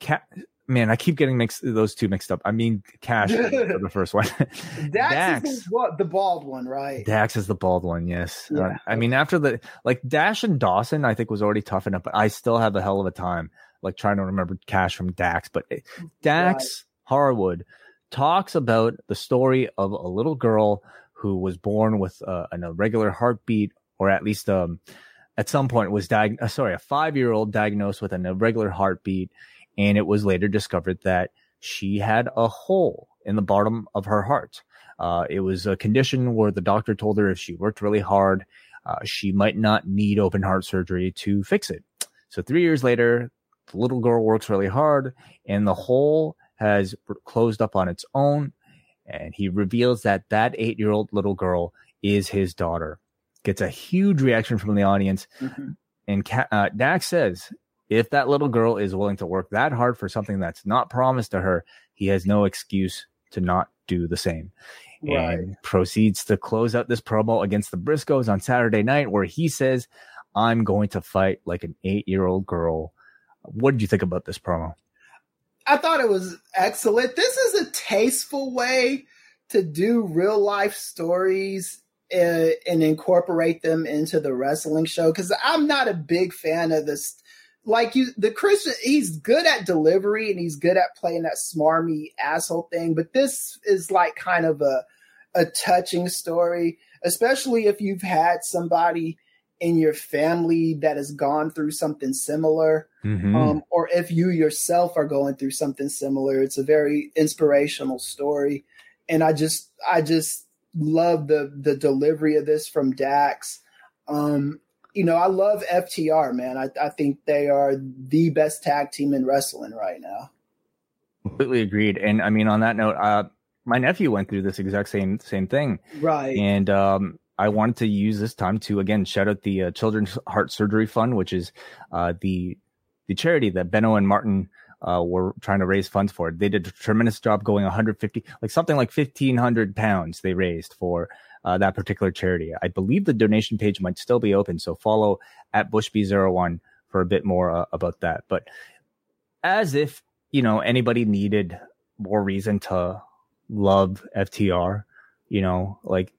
Ca- Man, I keep getting mixed those two mixed up. I mean, Cash for the first one. Dax, Dax. is the, what, the bald one, right? Dax is the bald one, yes. Uh, I mean, after the like Dash and Dawson, I think was already tough enough, but I still have a hell of a time like trying to remember Cash from Dax. But it- Dax Harwood talks about the story of a little girl who was born with uh, an irregular heartbeat, or at least um, at some point was diag- uh, sorry, a five year old diagnosed with an irregular heartbeat, and it was later discovered that she had a hole in the bottom of her heart. Uh, it was a condition where the doctor told her if she worked really hard, uh, she might not need open heart surgery to fix it. So three years later, the little girl works really hard, and the hole has closed up on its own. And he reveals that that eight year old little girl is his daughter. Gets a huge reaction from the audience. Mhm. And uh, Dax says, if that little girl is willing to work that hard for something that's not promised to her, he has no excuse to not do the same. Right. And proceeds to close out this promo against the Briscoes on Saturday night, where he says, I'm going to fight like an eight year old girl. What did you think about this promo? I thought it was excellent. This is a tasteful way to do real life stories uh, and incorporate them into the wrestling show because I'm not a big fan of this. Like you, the Christian, he's good at delivery and he's good at playing that smarmy asshole thing. But this is like kind of a a touching story, especially if you've had somebody in your family that has gone through something similar, Mhm. um, or if you yourself are going through something similar. It's a very inspirational story, and I just I just love the the delivery of this from Dax. Um, you know, I love FTR, man. I, I think they are the best tag team in wrestling right now. Completely agreed. And I mean, on that note, uh, my nephew went through this exact same same thing, Right. and um, I wanted to use this time to again shout out the uh, Children's Heart Surgery Fund, which is uh, the the charity that Benno and Martin uh, were trying to raise funds for. They did a tremendous job going 150, like something like 1,500 pounds they raised for uh, that particular charity. I believe the donation page might still be open, so follow at Bushby01 for a bit more uh, about that. But as if you know anybody needed more reason to love FTR, you know, like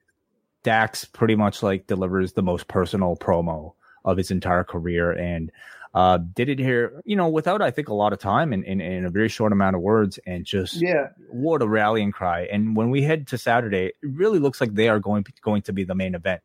Dax pretty much like delivers the most personal promo of his entire career and uh did it here, you know, without I think a lot of time and in, in, in a very short amount of words and just yeah. what a rallying cry. And when we head to Saturday, it really looks like they are going going to be the main event.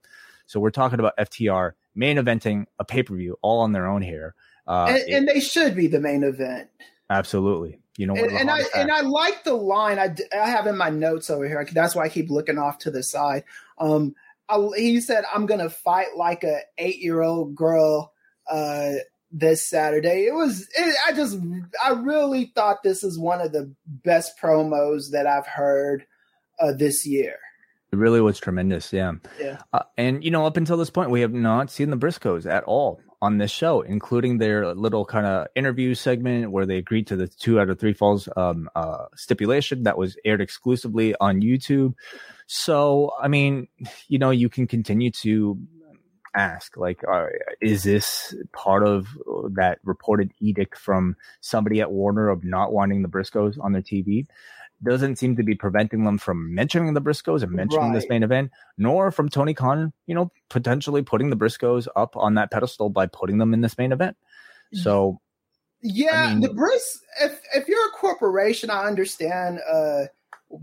So we're talking about FTR main eventing a pay per view all on their own here. Uh, and, it- and they should be the main event. absolutely, you know, And, and I and. I like the line I, I have in my notes over here. That's why I keep looking off to the side. Um, I, he said, "I'm gonna fight like a eight year old girl." Uh, this Saturday, it was. It, I just, I really thought this is one of the best promos that I've heard uh, this year. It really was tremendous, yeah. Yeah. Uh, and you know, up until this point, we have not seen the Briscoes at all on this show, including their little kind of interview segment where they agreed to the two out of three falls um, uh, stipulation that was aired exclusively on YouTube. So, I mean, you know, you can continue to ask, like, uh, is this part of that reported edict from somebody at Warner of not wanting the Briscoes on their TV? doesn't seem to be preventing them from mentioning the Briscoes and mentioning this main event, nor from Tony Khan, you know, potentially putting the Briscoes up on that pedestal by putting them in this main event. So Yeah, I mean- the Bris. If if you're a corporation, I understand. Uh,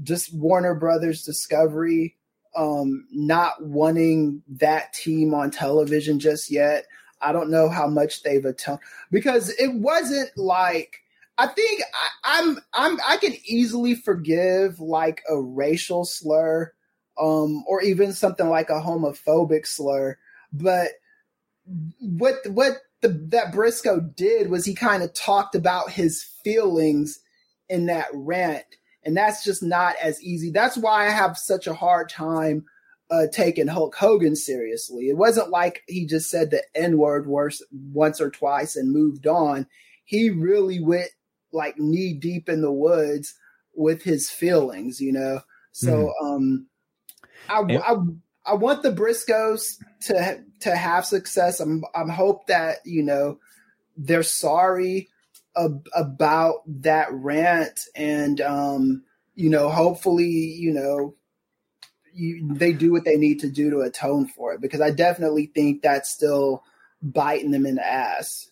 just Warner Brothers Discovery, um, not wanting that team on television just yet. I don't know how much they've atoned because it wasn't like. I think I, I'm I'm I can easily forgive like a racial slur, um, or even something like a homophobic slur, but what what the, that Briscoe did was he kind of talked about his feelings in that rant, and that's just not as easy. That's why I have such a hard time uh, taking Hulk Hogan seriously. It wasn't like he just said the N word once or twice and moved on. He really went like knee deep in the woods with his feelings, you know. So um, I, I I want the Briscoes to to have success. I'm I'm hope that you know they're sorry ab- about that rant, and um, you know hopefully you know you, they do what they need to do to atone for it because I definitely think that's still biting them in the ass.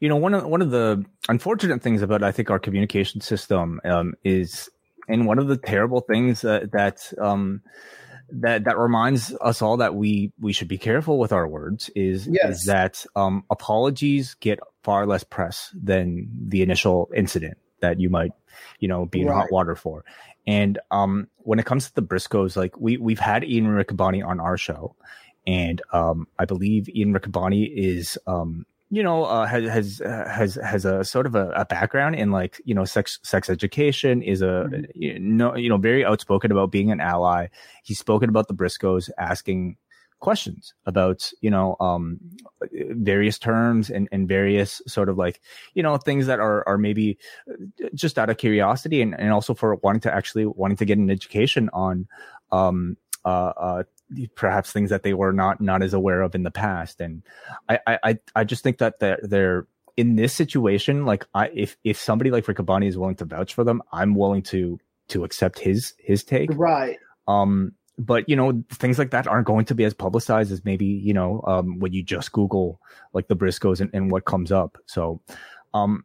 you know one of one of the unfortunate things about I think our communication system um, is, and one of the terrible things that that um, that that reminds us all that we we should be careful with our words is Yes. is that um, apologies get far less press than the initial incident that you might you know be in hot water for. And um, when it comes to the Briscoes, like we we've had Ian Riccaboni on our show, and um, I believe Ian Riccaboni is um, you know uh, has has has has a sort of a, a background in like you know sex sex education is a you know you know very outspoken about being an ally. He's spoken about the Briscoes asking questions about you know um various terms and, and various sort of like you know things that are are maybe just out of curiosity and, and also for wanting to actually wanting to get an education on um uh, uh perhaps things that they were not not as aware of in the past and i i i, just think that they're, they're in this situation like i if if somebody like Riccaboni is willing to vouch for them i'm willing to to accept his his take Right. um, but you know, things like that aren't going to be as publicized as maybe you know um, when you just Google like the Briscoes and, and what comes up. So, um,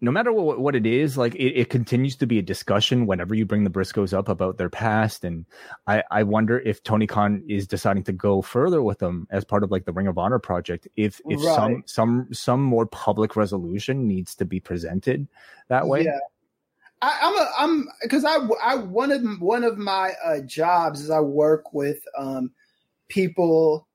no matter what, what it is, like it, it, continues to be a discussion whenever you bring the Briscoes up about their past. And I, I wonder if Tony Khan is deciding to go further with them as part of like the Ring of Honor project. If if right. some some some more public resolution needs to be presented that way. Yeah. I, I'm a I'm because I I one of one of my uh, jobs is I work with um people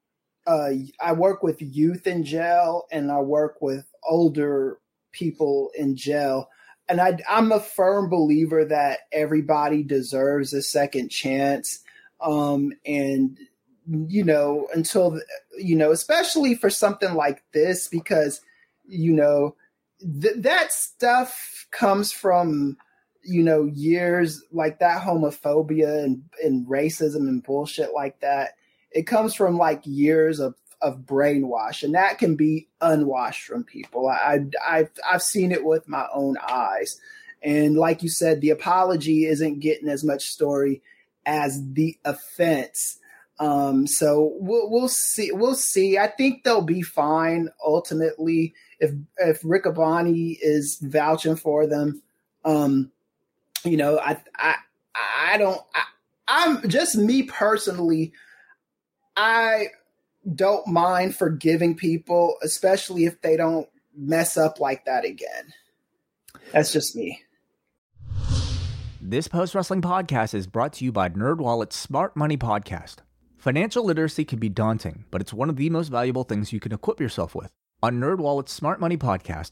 uh I work with youth in jail and I work with older people in jail. And I, I'm a firm believer that everybody deserves a second chance. Um, and, you know, until, you know, especially for something like this, because, you know, th- that stuff comes from, you know, years like that homophobia and, and racism and bullshit like that. It comes from like years of of brainwash, and that can be unwashed from people. I, I've I've seen it with my own eyes, and like you said, the apology isn't getting as much story as the offense. Um, so we'll we'll see. We'll see. I think they'll be fine ultimately if if Riccaboni is vouching for them. Um, you know, I I I don't. I, I'm just me personally. I don't mind forgiving people, especially if they don't mess up like that again. That's just me. This post wrestling podcast is brought to you by NerdWallet's Smart Money Podcast. Financial literacy can be daunting, but it's one of the most valuable things you can equip yourself with. On NerdWallet's Smart Money Podcast,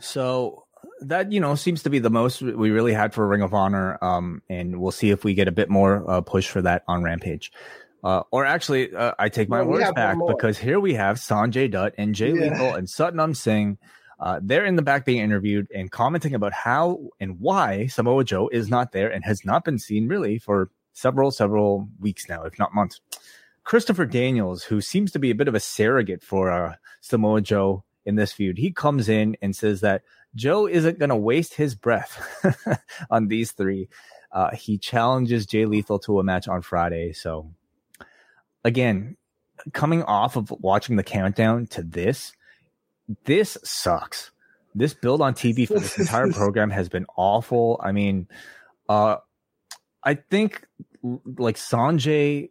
So that you know seems to be the most we really had for Ring of Honor, um, and we'll see if we get a bit more uh, push for that on Rampage. Uh, or actually, uh, I take my well, words back because here we have Sanjay Dutt and Jay yeah. Lethal and Satnam Singh. Uh, they're in the back being interviewed and commenting about how and why Samoa Joe is not there and has not been seen really for several, several weeks now, if not months. Christopher Daniels, who seems to be a bit of a surrogate for uh, Samoa Joe in this feud, he comes in and says that Joe isn't going to waste his breath on these three. Uh, he challenges Jay Lethal to a match on Friday. So again, coming off of watching the countdown to this, this sucks. This build on TV for this entire program has been awful. I mean, uh, I think like Sanjay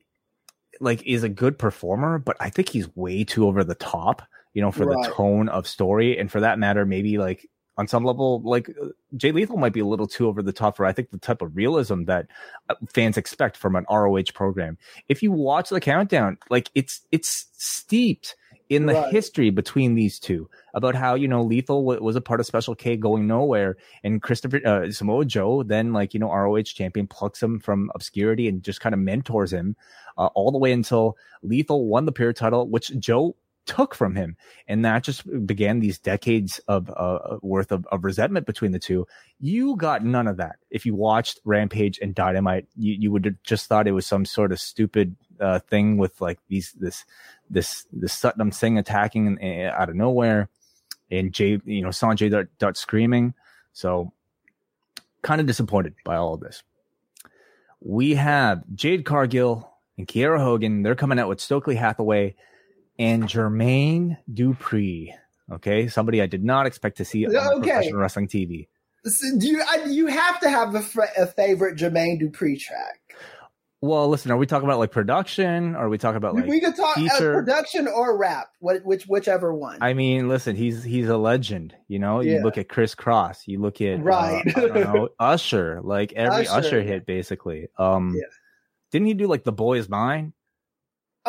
like is a good performer, but I think he's way too over the top, you know, for right. the tone of story. And for that matter, maybe like on some level, like Jay Lethal might be a little too over the top for I think the type of realism that uh, fans expect from an ROH program. If you watch the countdown, like it's it's steeped in the right. history between these two about how you know Lethal was a part of Special K going nowhere, and Christopher uh, Samoa Joe then like you know ROH champion plucks him from obscurity and just kind of mentors him uh, all the way until Lethal won the pure title, which Joe took from him. And that just began these decades of uh, worth of, of, resentment between the two. You got none of that. If you watched Rampage and Dynamite, you, you would have just thought it was some sort of stupid uh, thing with like these, this, this, this Satnam Singh attacking uh, out of nowhere and Jay, you know, Sanjay Dutt screaming. So kind of disappointed by all of this. We have Jade Cargill and Kiera Hogan. They're coming out with Stokely Hathaway and Jermaine Dupri. Okay, somebody I did not expect to see on okay. professional wrestling TV. So do you I, you have to have a, a favorite Jermaine Dupri track? Well, listen, are we talking about like production? Or are we talking about like we could talk uh, production or rap, what, which whichever one. I mean, listen, he's he's a legend. You know, yeah. you look at Kris Kross, you look at right, uh, know, Usher, like every Usher, Usher hit basically. Um, yeah. didn't he do like the boy is mine?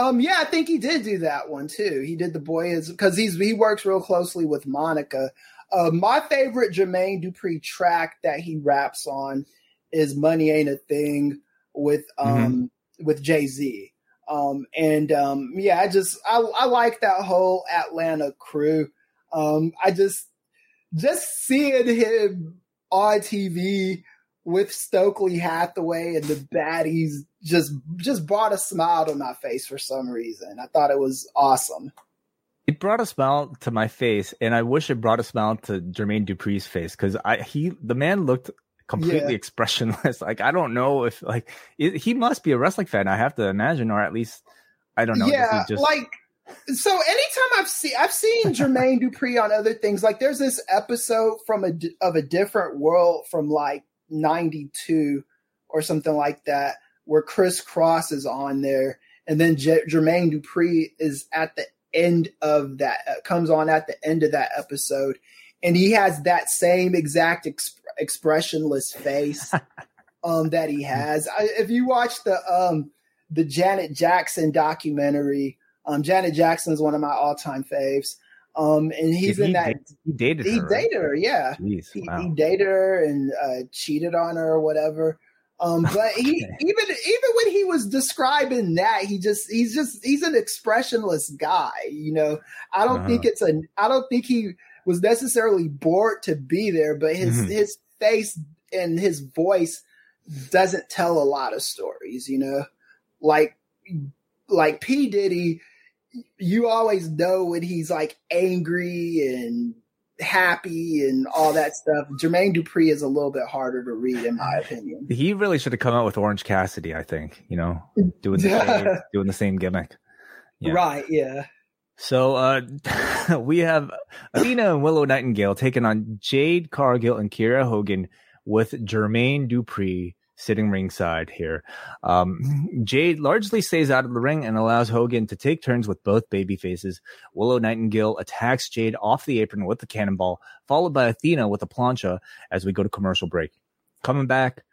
Um, yeah, I think he did do that one too. He did the boy is because he's he works real closely with Monica. Uh, my favorite Jermaine Dupri track that he raps on is "Money Ain't a Thing" with um mm-hmm. with Jay Z. Um, and um, yeah, I just I, I like that whole Atlanta crew. Um, I just just seeing him on TV with Stokely Hathaway and the baddies just just brought a smile to my face for some reason. I thought it was awesome. It brought a smile to my face, and I wish it brought a smile to Jermaine Dupri's face because I he the man looked completely Yeah. expressionless. Like I don't know if like it, he must be a wrestling fan. I have to imagine, or at least I don't know. Yeah, just- like so. Anytime I've seen I've seen Jermaine Dupri on other things, like there's this episode from a of a different world from like '92 or something like that, where Kris Kross is on there, and then J- Jermaine Dupri is at the end of that uh, comes on at the end of that episode, and he has that same exact exp- expressionless face um, that he has. I, if you watch the um, the Janet Jackson documentary. Um, Janet Jackson is one of my all time faves. Um, and he's Did in he that. date- he dated He her. dated her, yeah. Jeez, He, wow. he dated her and uh, cheated on her or whatever. Um, but he Okay. even even when he was describing that, he just he's just he's an expressionless guy. You know, I don't Uh-huh. think it's a I don't think he was necessarily bored to be there, but his Mhm. his face and his voice doesn't tell a lot of stories. You know, like like P Diddy, you always know when he's like angry and happy and all that stuff. Jermaine Dupri is a little bit harder to read, in my opinion. He really should have come out with Orange Cassidy. I think you know, doing the same, doing the same gimmick. Yeah. Right? Yeah. So uh, we have Athena and Willow Nightingale taking on Jade Cargill and Kiera Hogan with Jermaine Dupri sitting ringside here. Um, Jade largely stays out of the ring and allows Hogan to take turns with both baby faces. Willow Nightingale attacks Jade off the apron with the cannonball, followed by Athena with a plancha as we go to commercial break. Coming back,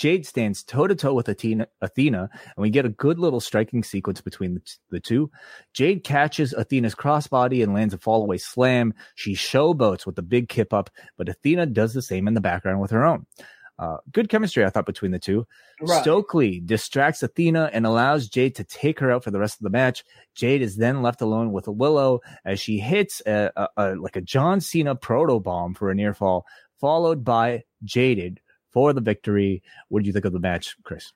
Jade stands toe to toe with Athena, Athena, and we get a good little striking sequence between the, t- the two. Jade catches Athena's crossbody and lands a fallaway slam. She showboats with the big kip up, but Athena does the same in the background with her own. Uh, good chemistry, I thought, between the two. Right. Stokely distracts Athena and allows Jade to take her out for the rest of the match. Jade is then left alone with Willow as she hits a, a, a like a John Cena proto bomb for a near fall, followed by Jaded for the victory. What do you think of the match, Chris?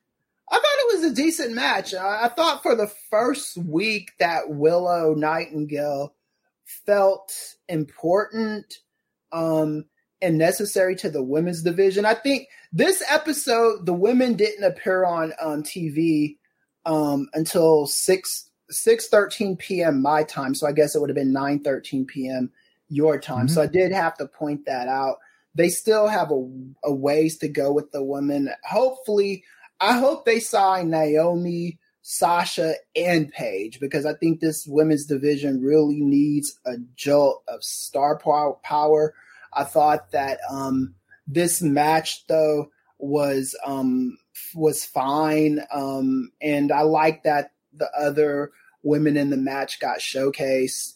I thought it was a decent match. I, I thought for the first week that Willow Nightingale felt important um, and necessary to the women's division. I think this episode, the women didn't appear on um, TV um, until six six thirteen p.m. my time. So I guess it would have been nine thirteen p.m. your time. Mhm. So I did have to point that out. They still have a, a ways to go with the women. Hopefully, I hope they sign Naomi, Sasha, and Paige because I think this women's division really needs a jolt of star power. I thought that um, this match though was um, was fine, um, and I like that the other women in the match got showcased,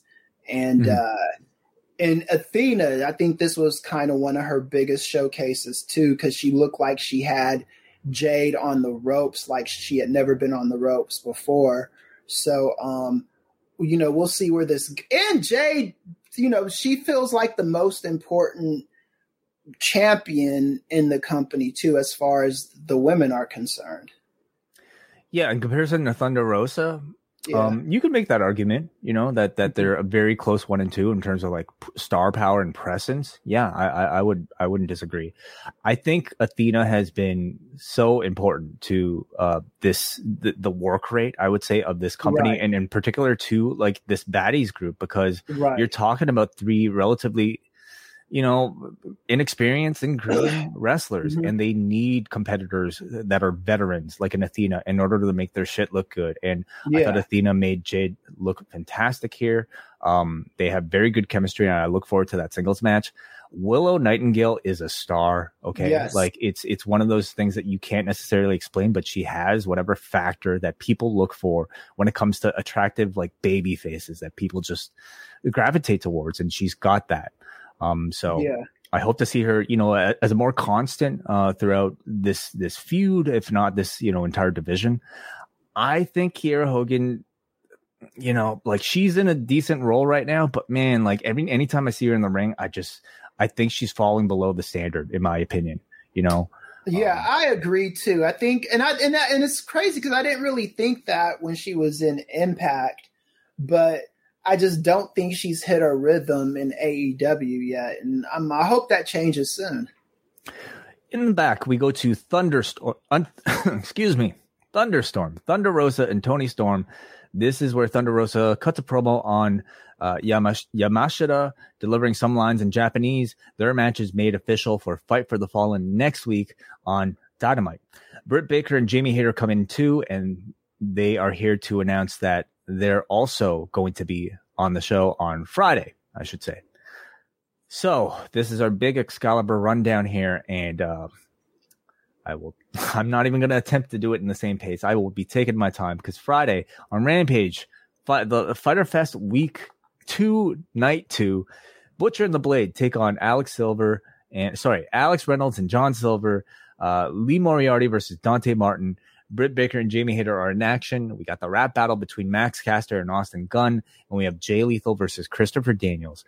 and Mhm. uh, and Athena, I think this was kind of one of her biggest showcases too, because she looked like she had Jade on the ropes, like she had never been on the ropes before. So, um, you know, we'll see where this and Jade, you know, she feels like the most important champion in the company too, as far as the women are concerned. Yeah, in comparison to Thunder Rosa, Yeah. um, you could make that argument. You know that that they're a very close one and two in terms of like star power and presence. Yeah, I, I, I would I wouldn't disagree. I think Athena has been so important to uh, this the, the work rate. I would say of this company Right. and in particular to like this baddies group because right. you're talking about three relatively you know inexperienced and green wrestlers Mhm. and they need competitors that are veterans like an athena in order to make their shit look good. And i thought athena made jade look fantastic here. Um they have very good chemistry and i look forward to that singles match. Willow nightingale is a star okay? Yes. like it's it's one of those things that you can't necessarily explain but she has whatever factor that people look for when it comes to attractive like baby faces that people just gravitate towards and she's got that um so yeah. i hope to see her you know as a more constant uh throughout this this feud if not this you know entire division i think Kiera hogan you know like she's in a decent role right now but man like every anytime i see her in the ring i just I think she's falling below the standard, in my opinion. You know. Yeah, Um, I agree too. I think, and I and that, and it's crazy because I didn't really think that when she was in Impact, but I just don't think she's hit her rhythm in AEW yet, and I hope that changes soon. In the back, we go to Thunderstorm. Un- excuse me, Thunderstorm, Thunder Rosa, and Toni Storm. This is where Thunder Rosa cuts a promo on uh, Yamash- Yamashita, delivering some lines in Japanese. Their match is made official for Fight for the Fallen next week on Dynamite. Britt Baker and Jamie Hayter come in too, and they are here to announce that they're also going to be on the show on Friday, I should say. So this is our big Excalibur rundown here, and uh, I will. I'm not even going to attempt to do it in the same pace. I will be taking my time because Friday on Rampage, the Fyter Fest Week Two, Night Two, Butcher and the Blade take on Alex Silver and sorry, Alex Reynolds and John Silver. Uh, Lee Moriarty versus Dante Martin. Britt Baker and Jamie Hayter are in action. We got the rap battle between Max Caster and Austin Gunn, and we have Jay Lethal versus Christopher Daniels.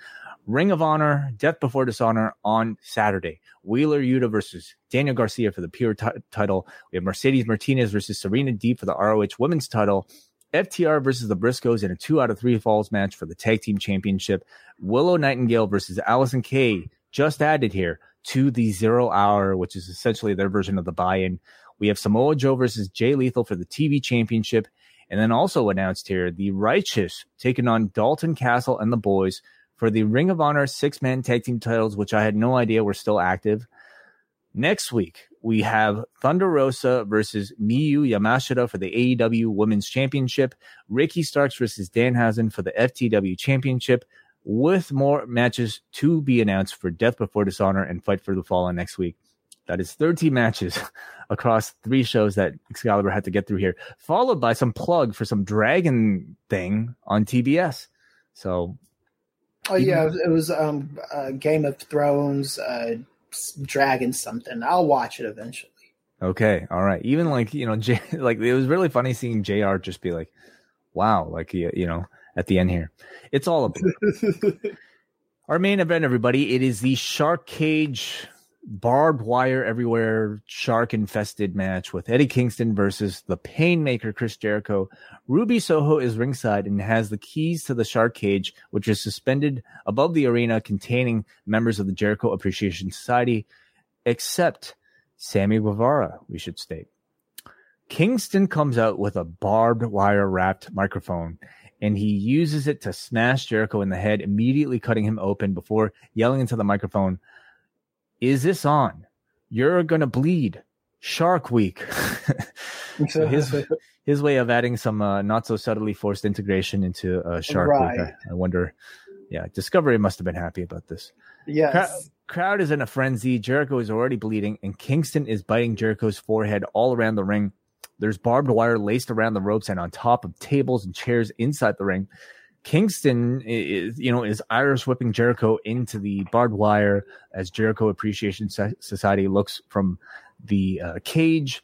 Ring of Honor, Death Before Dishonor on Saturday. Wheeler Yuta versus Daniel Garcia for the pure ti- title. We have Mercedes Martinez versus Serena Deeb for the ROH Women's title. FTR versus the Briscoes in a two out of three falls match for the Tag Team Championship. Willow Nightingale versus Allysin Kay, just added here to the Zero Hour, which is essentially their version of the buy-in. We have Samoa Joe versus Jay Lethal for the TV Championship, and then also announced here the Righteous taking on Dalton Castle and the Boys for the Ring of Honor six-man tag team titles, which I had no idea were still active. Next week, we have Thunder Rosa versus Miyu Yamashita for the AEW Women's Championship, Ricky Starks versus Danhausen for the FTW Championship, with more matches to be announced for Death Before Dishonor and Fight for the Fallen next week. That is 13 matches across three shows that Excalibur had to get through here, followed by some plug for some dragon thing on TBS. So Oh yeah, it was, it was um, uh, Game of Thrones, uh, Dragon something. I'll watch it eventually. Okay, all right. Even like you know, J- like it was really funny seeing Jr. just be like, "Wow!" Like you you know, at the end here, it's all about our main event. Everybody, it is the Shark Cage barbed wire everywhere shark infested match with Eddie Kingston versus the Painmaker Chris Jericho. Ruby Soho is ringside and has the keys to the shark cage, which is suspended above the arena containing members of the Jericho Appreciation Society, except Sammy Guevara, we should state. Kingston comes out with a barbed wire wrapped microphone and he uses it to smash Jericho in the head, immediately cutting him open before yelling into the microphone, Is this on? You're going to bleed. Shark Week. so his, his way of adding some uh, not so subtly forced integration into uh, Shark Right. Week. I, I wonder. Yeah, Discovery must have been happy about this. yes. Crowd, crowd is in a frenzy. Jericho is already bleeding, and Kingston is biting Jericho's forehead all around the ring. There's barbed wire laced around the ropes and on top of tables and chairs inside the ring. Kingston is, you know, is Irish whipping Jericho into the barbed wire as Jericho Appreciation Society looks from the uh, cage.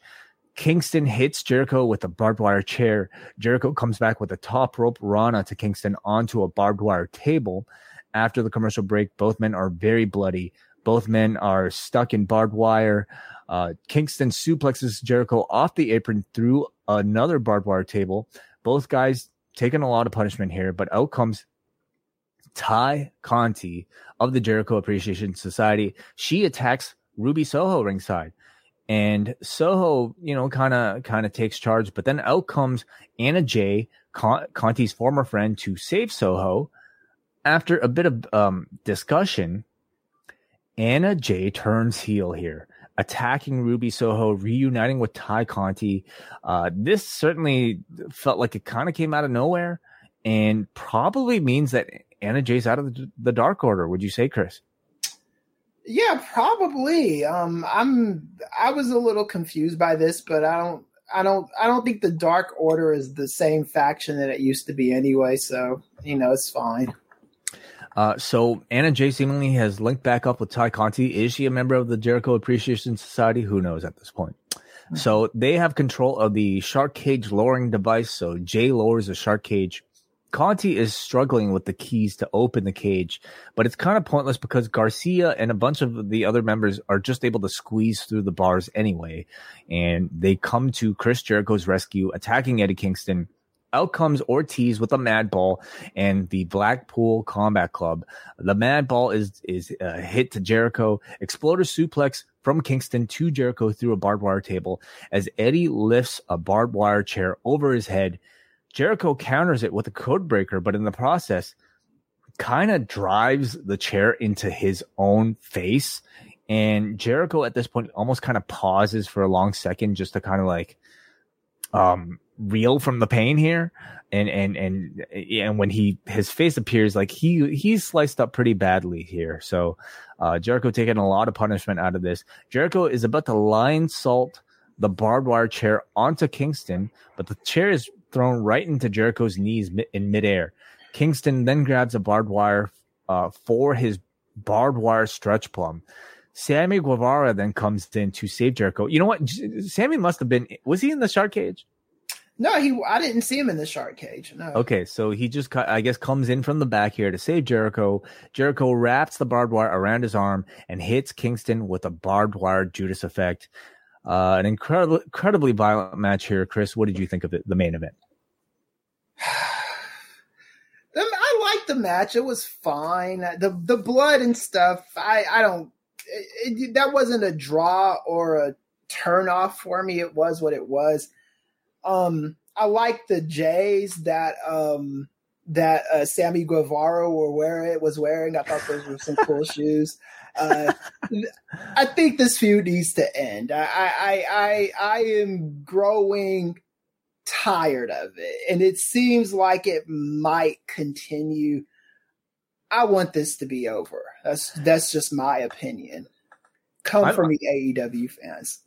Kingston hits Jericho with a barbed wire chair. Jericho comes back with a top rope Rana to Kingston onto a barbed wire table. After the commercial break, both men are very bloody. Both men are stuck in barbed wire. Uh, Kingston suplexes Jericho off the apron through another barbed wire table. Both guys taking a lot of punishment here, but out comes Tay Conti of the Jericho Appreciation Society. She attacks Ruby Soho ringside. And Soho, you know, kind of kind of takes charge, but then out comes Anna Jay, Con- Conti's former friend, to save Soho. After a bit of um, discussion, Anna Jay turns heel here, attacking Ruby Soho, reuniting with Tay Conti. Uh, this certainly felt like it kind of came out of nowhere, and probably means that Anna Jay's out of the, the Dark Order. Would you say, Chris? Yeah, probably. Um, I'm. I was a little confused by this, but I don't. I don't. I don't think the Dark Order is the same faction that it used to be anyway. So you know, it's fine. Uh, so Anna Jay seemingly has linked back up with Tay Conti. Is she a member of the Jericho Appreciation Society? Who knows at this point. So they have control of the shark cage lowering device. So Jay lowers the shark cage Conti is struggling with the keys to open the cage, but it's kind of pointless because Garcia and a bunch of the other members are just able to squeeze through the bars anyway. And they come to Chris Jericho's rescue, attacking Eddie Kingston. Out comes Ortiz with a mad ball and the Blackpool Combat Club. The mad ball is is a hit to Jericho. Exploder suplex from Kingston to Jericho through a barbed wire table as Eddie lifts a barbed wire chair over his head. Jericho counters it with a code breaker, but in the process, kind of drives the chair into his own face. And Jericho at this point almost kind of pauses for a long second just to kind of like um reel from the pain here. And and and and when he his face appears, like he he's sliced up pretty badly here. So uh Jericho taking a lot of punishment out of this. Jericho is about to line Lionsault the barbed wire chair onto Kingston, but the chair is thrown right into Jericho's knees in midair. Kingston then grabs a barbed wire uh, for his barbed wire stretch plum. Sammy Guevara then comes in to save Jericho. You know what? Sammy must have been. Was he in the shark cage? No, he. I didn't see him in the shark cage. No. Okay, so he just, I guess, comes in from the back here to save Jericho. Jericho wraps the barbed wire around his arm and hits Kingston with a barbed wire Judas effect. Uh, an incredible, incredibly violent match here, Kris. What did you think of it, the main event? I liked the match. It was fine. The the blood and stuff. I I don't. It, it, that wasn't a draw or a turn off for me. It was what it was. Um, I like the J's that um that uh, Sammy Guevara were wearing was wearing. I thought those were some cool shoes. Uh, I think this feud needs to end. I I I I am growing tired of it, and it seems like it might continue. I want this to be over. That's that's just my opinion. Come I'm, from the AEW fans.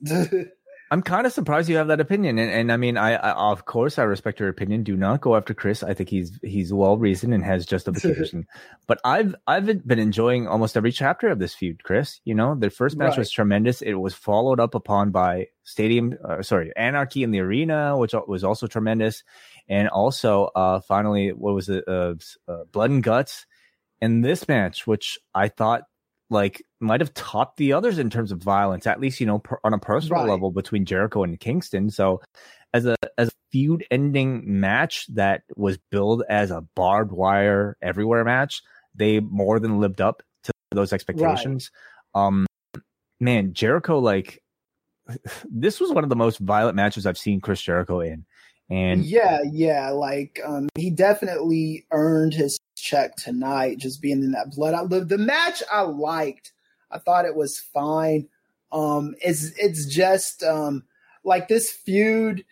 I'm kind of surprised you have that opinion, and, and I mean, I, I, of course I respect your opinion. Do not go after Kris. I think he's he's well reasoned and has justification. but I've I've been enjoying almost every chapter of this feud, Kris. You know, the first match right. was tremendous. It was followed up upon by Stadium, uh, sorry, Anarchy in the Arena, which was also tremendous, and also uh finally, what was it, uh, uh Blood and Guts. In this match, which I thought like might have topped the others in terms of violence, at least you know per, on a personal right. level between Jericho and Kingston. So as a as a feud ending match that was billed as a barbed wire everywhere match, they more than lived up to those expectations. Right. Um, man, Jericho like this was one of the most violent matches I've seen Chris Jericho in. And yeah, yeah, like um, he definitely earned his check tonight, just being in that blood. I, the, the match I liked. I thought it was fine. Um, it's it's just um, like this feud,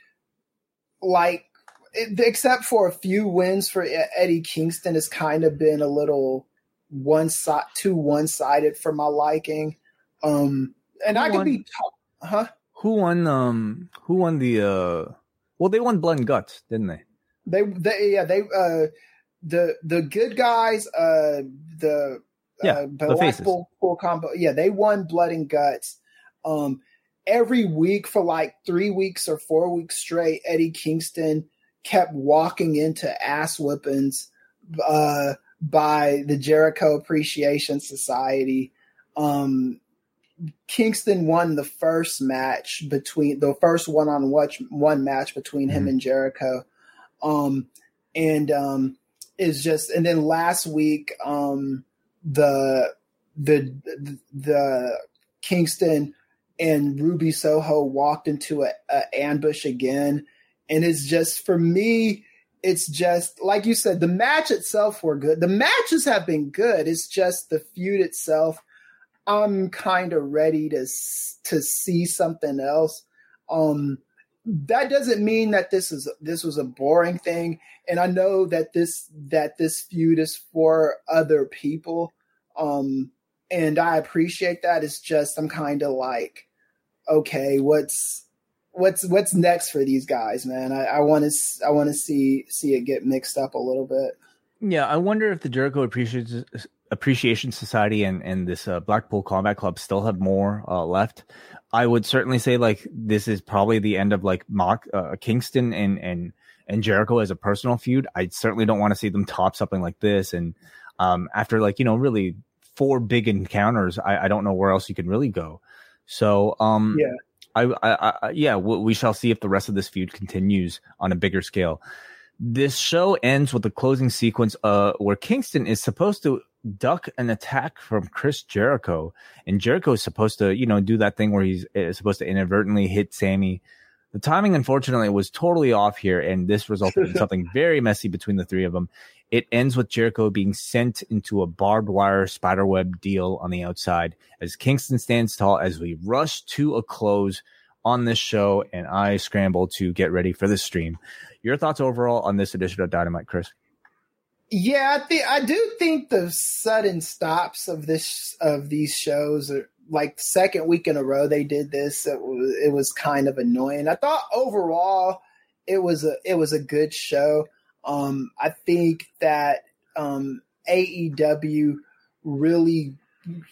like it, except for a few wins for Eddie Kingston, has kind of been a little one side, too one sided for my liking. Um, and who I could be, huh? Who won? Um, who won the? uh well, they won Blood and Guts, didn't they? They, they, yeah, they, uh, the the good guys, uh, the yeah, uh, the Blackpool full combo, yeah, they won Blood and Guts. Um, every week for like three weeks or four weeks straight, Eddie Kingston kept walking into ass whippings uh, by the Jericho Appreciation Society. Um, Kingston won the first match between the first one on watch, one match between him mm-hmm. and Jericho. Um, and um, is just and then last week um, the the the Kingston and Ruby Soho walked into a, a ambush again, and it's just for me. It's just like you said, the match itself were good. The matches have been good. It's just the feud itself I'm kind of ready to to see something else. Um, that doesn't mean that this is this was a boring thing, and I know that this that this feud is for other people, um, and I appreciate that. It's just I'm kind of like, okay, what's what's what's next for these guys, man? I want to I want to see see it get mixed up a little bit. Yeah, I wonder if the Jericho appreciation Appreciation Society and and this uh, Blackpool Combat Club still have more uh, left. I would certainly say like this is probably the end of like Mox uh, Kingston and and and Jericho as a personal feud. I certainly don't want to see them top something like this. And um, after like you know really four big encounters, I, I don't know where else you can really go. So um, Yeah. I, I, I yeah, we, we shall see if the rest of this feud continues on a bigger scale. This show ends with the closing sequence uh, where Kingston is supposed to duck an attack from Chris Jericho, and Jericho is supposed to, you know, do that thing where he's uh, supposed to inadvertently hit Sammy. The timing, unfortunately, was totally off here, and this resulted in something very messy between the three of them. It ends with Jericho being sent into a barbed wire spiderweb deal on the outside as Kingston stands tall as we rush to a close on this show, and I scramble to get ready for this stream. Your thoughts overall on this edition of Dynamite, Kris? Yeah, I think I do think the sudden stops of this of these shows are like second week in a row they did this. It was, it was kind of annoying. I thought overall it was a it was a good show. Um, I think that um, AEW really,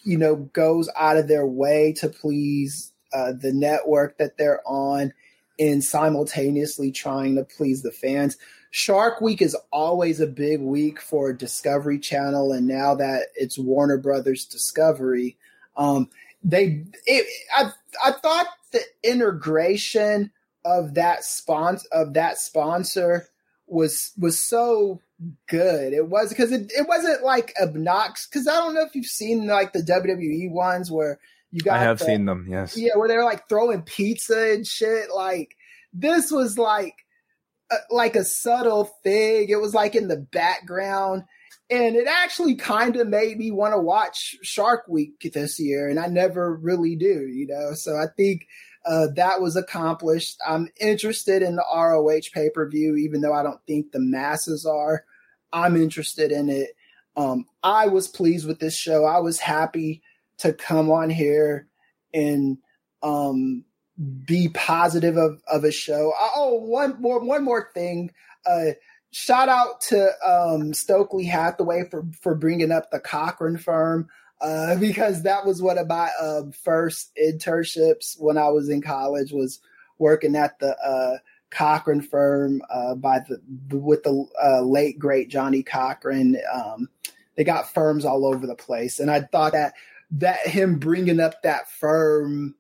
you know, goes out of their way to please uh, the network that they're on, and simultaneously trying to please the fans. Shark Week is always a big week for Discovery Channel, and now that it's Warner Brothers Discovery, um, they it, I I thought the integration of that sponsor of that sponsor was was so good. It was because it, it wasn't like obnoxious. Because I don't know if you've seen like the WWE ones where you got I have the- seen them. Yes. yeah, where they're like throwing pizza and shit. Like this was like uh, like a subtle thing. It was like in the background, and it actually kind of made me want to watch Shark Week this year, and I never really do, you know. So I think. Uh, that was accomplished. I'm interested in the ROH pay per view, even though I don't think the masses are. I'm interested in it. Um, I was pleased with this show. I was happy to come on here and um, be positive of, of a show. Oh, one more one more thing. Uh, shout out to um, Stokely Hathaway for for bringing up the Cochran firm uh, because that was one of my um, first internships when I was in college was working at the uh, Cochran firm uh, by the with the uh, late great Johnnie Cochran. Um, they got firms all over the place, and I thought that that him bringing up that firm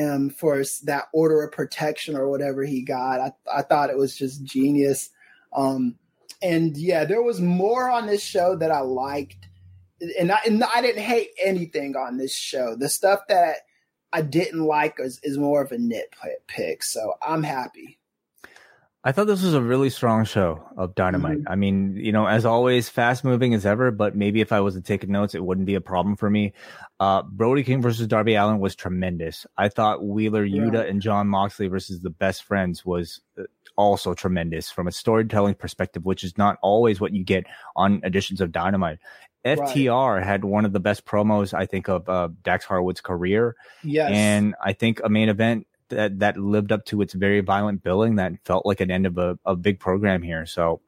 um, for that order of protection or whatever he got, I, I thought it was just genius. Um, and yeah, there was more on this show that I liked, and I, and I didn't hate anything on this show. The stuff that I didn't like is, is more of a nitpick, so I'm happy. I thought this was a really strong show of Dynamite. I mean, you know, as always, fast moving as ever, but maybe if I was to take notes, it wouldn't be a problem for me. Uh, Brody King versus Darby Allin was tremendous. I thought Wheeler Yuta and Jon Moxley versus the best friends was uh, also tremendous from a storytelling perspective, which is not always what you get on editions of Dynamite. FTR had one of the best promos, I think, of uh, Dax Harwood's career Yes, and I think a main event that that lived up to its very violent billing that felt like an end of a, a big program here. So,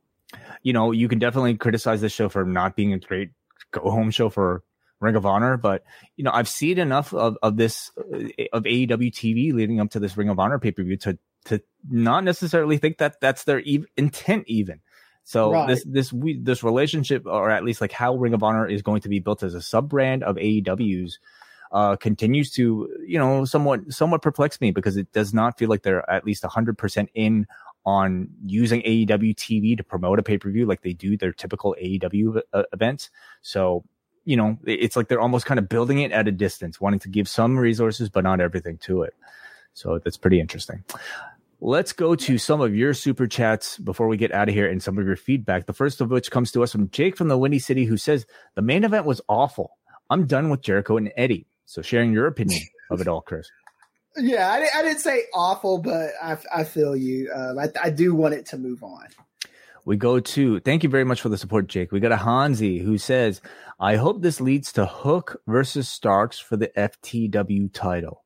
you know, you can definitely criticize this show for not being a great go home show for Ring of Honor, but you know, I've seen enough of, of this uh, of AEW TV leading up to this Ring of Honor pay per view to to not necessarily think that that's their intent even. So Right. this this we, this relationship, or at least like how Ring of Honor is going to be built as a sub brand of AEW's, uh, continues to you know somewhat somewhat perplex me because it does not feel like they're at least hundred percent in on using AEW TV to promote a pay per view like they do their typical AEW uh, events. So you know it's like they're almost kind of building it at a distance, wanting to give some resources but not everything to it. So that's pretty interesting. Let's go to some of your super chats before we get out of here and some of your feedback. The first of which comes to us from Jake from the Windy City, who says the main event was awful. I'm done with Jericho and Eddie. So sharing your opinion of it all, Kris. yeah, I, I didn't say awful, but I, I feel you. Um, I, I do want it to move on. We go to thank you very much for the support, Jake. We got a Hanzi who says, I hope this leads to Hook versus Starks for the FTW title.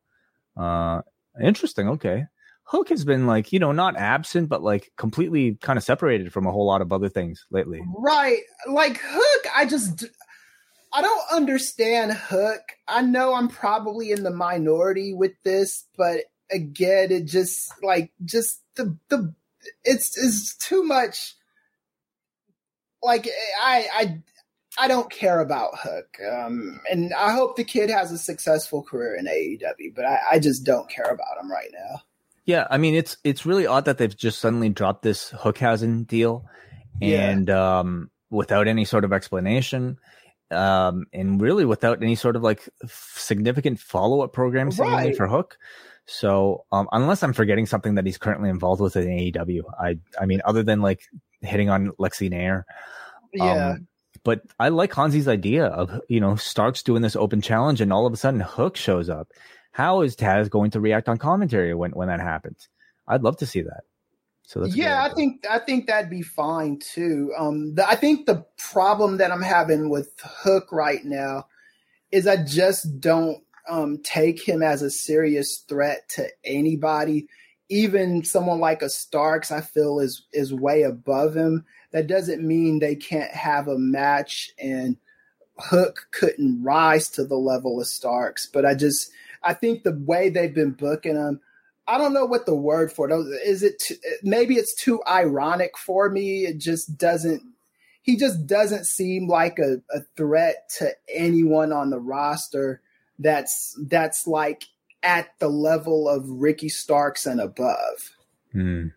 Uh interesting. Okay. Hook has been like, you know, not absent, but like completely kind of separated from a whole lot of other things lately. Right. Like Hook, I just I don't understand Hook. I know I'm probably in the minority with this, but again, it just like just the the it's it's too much. Like I I I don't care about Hook, um, and I hope the kid has a successful career in AEW, but I, I just don't care about him right now. Yeah, I mean it's it's really odd that they've just suddenly dropped this Hookhausen deal, and yeah. um, without any sort of explanation, um, and really without any sort of like significant follow up program right. for Hook. So um, unless I'm forgetting something that he's currently involved with in AEW, I I mean other than like hitting on Lexi Nair, yeah. Um, but I like Hansi's idea of you know Starks doing this open challenge, and all of a sudden Hook shows up. How is Taz going to react on commentary when when that happens? I'd love to see that. So yeah, I think I think that'd be fine too. Um, the, I think the problem that I'm having with Hook right now is I just don't um, take him as a serious threat to anybody. Even someone like a Starks, I feel is is way above him. That doesn't mean they can't have a match and Hook couldn't rise to the level of Starks. But I just I think the way they've been booking him I don't know what the word for it is. It too, maybe it's too ironic for me. It just doesn't. He just doesn't seem like a, a threat to anyone on the roster. That's that's like at the level of Ricky Starks and above. Hmm.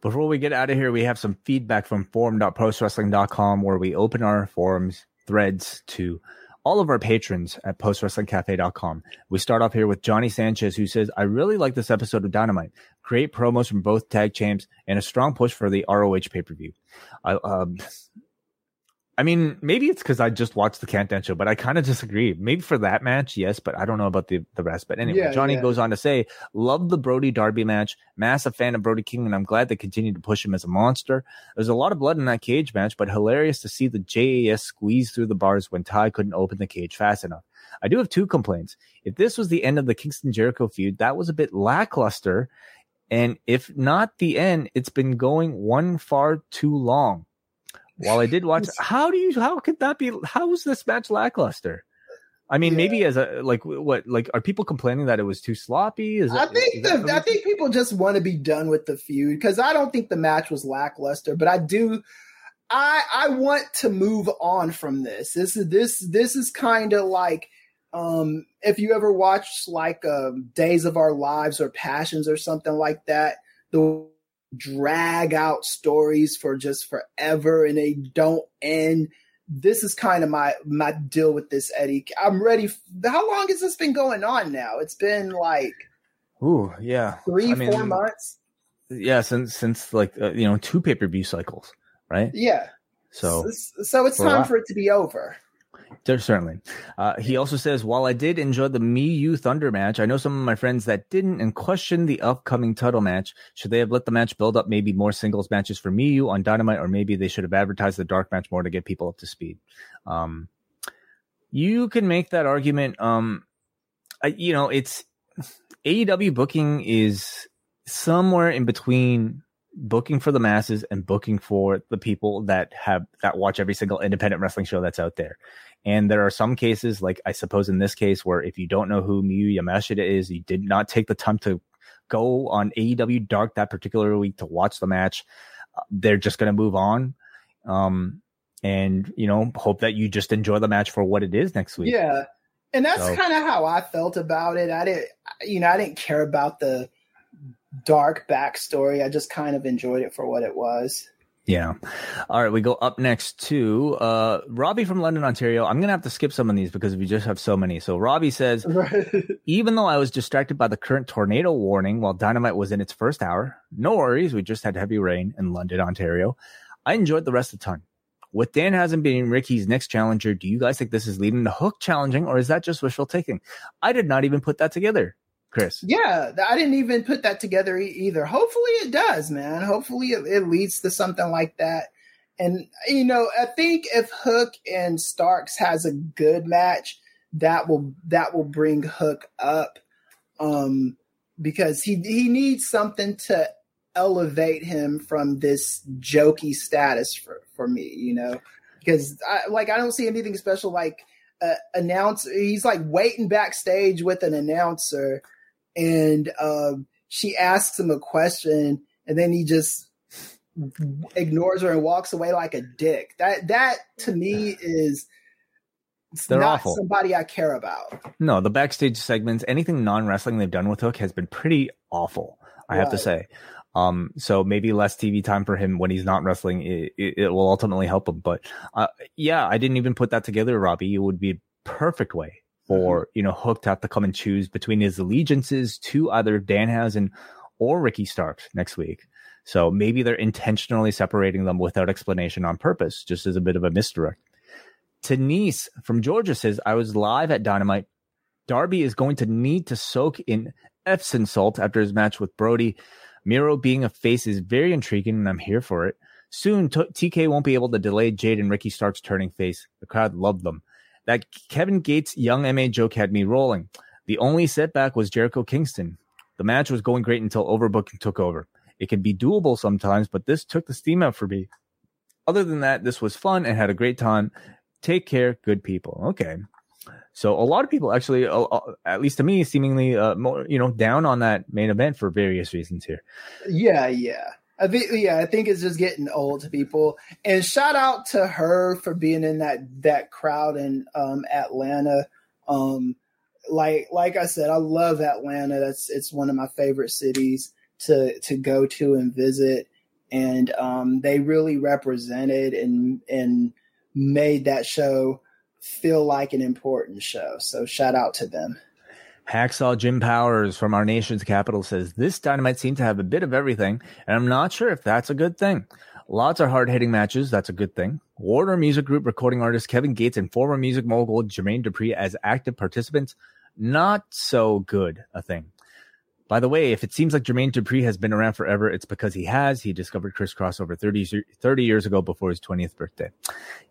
Before we get out of here, we have some feedback from forum.postwrestling.com where we open our forums threads to all of our patrons at postwrestlingcafe.com. We start off here with Johnny Sanchez, who says, I really like this episode of Dynamite. Great promos from both tag champs and a strong push for the ROH pay per view. I, um, I mean, maybe it's because I just watched the Countdown show, but I kind of disagree. Maybe for that match, yes, but I don't know about the, the rest. But anyway, yeah, Johnny yeah. goes on to say, Love the Brody Darby match. Massive fan of Brody King, and I'm glad they continue to push him as a monster. There's a lot of blood in that cage match, but hilarious to see the JAS squeeze through the bars when Ty couldn't open the cage fast enough. I do have two complaints. If this was the end of the Kingston Jericho feud, that was a bit lackluster. And if not the end, it's been going one far too long. While I did watch, how do you? How could that be? How was this match lackluster? I mean, yeah. maybe as a like what like are people complaining that it was too sloppy? Is I think the, the I think people just want to be done with the feud because I don't think the match was lackluster, but I do. I I want to move on from this. This is this this is kind of like um if you ever watched like um, Days of Our Lives or Passions or something like that. The drag out stories for just forever and they don't end. This is kind of my my deal with this, Eddie. I'm ready. How long has this been going on now? It's been like, ooh, yeah, three, I mean, four months. Yeah, since since like uh, you know two pay per view cycles, right? Yeah. So so it's time for it to be over. Certainly. Uh, he also says, while I did enjoy the Miyu Thunder match, I know some of my friends that didn't and questioned the upcoming title match. Should they have let the match build up maybe more singles matches for Miyu on Dynamite, or maybe they should have advertised the dark match more to get people up to speed? Um, you can make that argument. Um, I, you know, it's AEW booking is somewhere in between booking for the masses and booking for the people that have that watch every single independent wrestling show that's out there. And there are some cases, like I suppose in this case, where if you don't know who Miyu Yamashita is, you did not take the time to go on AEW Dark that particular week to watch the match. Uh, they're just going to move on. Um, and you know, hope that you just enjoy the match for what it is next week. Yeah. And that's so. kind of how I felt about it. I didn't, you know, I didn't care about the dark backstory. I just kind of enjoyed it for what it was. Yeah. All right. We go up next to uh, Robbie from London, Ontario. I'm going to have to skip some of these because we just have so many. So Robbie says, even though I was distracted by the current tornado warning while Dynamite was in its first hour, no worries. We just had heavy rain in London, Ontario. I enjoyed the rest of the time. With Danhausen been Ricky's next challenger, do you guys think this is leading to Hook challenging or is that just wishful thinking? I did not even put that together. Kris. Yeah, I didn't even put that together either. Hopefully it does, man. Hopefully it, it leads to something like that. And you know, I think if Hook and Starks has a good match, that will that will bring Hook up. Um because he he needs something to elevate him from this jokey status for for me, you know. Because I like I don't see anything special like uh, announce he's like waiting backstage with an announcer and um, she asks him a question and then he just ignores her and walks away like a dick. That that to me is They're not awful. somebody I care about. No, the backstage segments, anything non wrestling they've done with Hook has been pretty awful. I have to say. Um, so maybe less TV time for him when he's not wrestling. It, it, it will ultimately help him. But uh, yeah, I didn't even put that together, Robbie. It would be a perfect way Mm-hmm. for you know Hook to have to come and choose between his allegiances to either Danhausen or Ricky Starks next week. So maybe they're intentionally separating them without explanation on purpose, just as a bit of a misdirect. Denise from Georgia says, I was live at Dynamite. Darby is going to need to soak in Epsom salt after his match with Brody. Miro being a face is very intriguing, and I'm here for it. Soon, TK won't be able to delay Jade and Ricky Starks turning face. The crowd loved them. That Kevin Gates young MA joke had me rolling. The only setback was Jericho Kingston. The match was going great until overbooking took over. It can be doable sometimes, but this took the steam out for me. Other than that, this was fun and had a great time. Take care, good people. Okay. So a lot of people actually, uh, uh, at least to me, seemingly uh, more, you know, down on that main event for various reasons here. Yeah, yeah. I think yeah, I think it's just getting old to people. And shout out to her for being in that that crowd in um Atlanta. Um like like I said, I love Atlanta. That's it's one of my favorite cities to to go to and visit. And um they really represented and and made that show feel like an important show. So shout out to them. Hacksaw Jim Powers from our nation's capital says this dynamite seemed to have a bit of everything, and I'm not sure if that's a good thing. Lots of hard hitting matches, that's a good thing. Warner Music Group recording artist Kevin Gates and former music mogul Jermaine Dupri as active participants, not so good a thing. By the way, if it seems like Jermaine Dupri has been around forever, it's because he has. He discovered Kris Kross over 30, years- 30 years ago before his 20th birthday.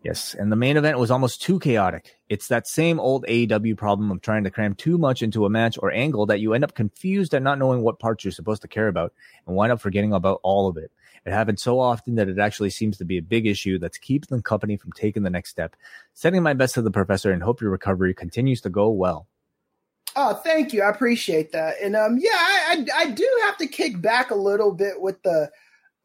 Yes, and the main event was almost too chaotic. It's that same old AEW problem of trying to cram too much into a match or angle that you end up confused and not knowing what parts you're supposed to care about and wind up forgetting about all of it. It happens so often that it actually seems to be a big issue that's keeping the company from taking the next step. Sending my best to the professor and hope your recovery continues to go well. Oh, thank you. I appreciate that. And um, yeah, I, I I do have to kick back a little bit with the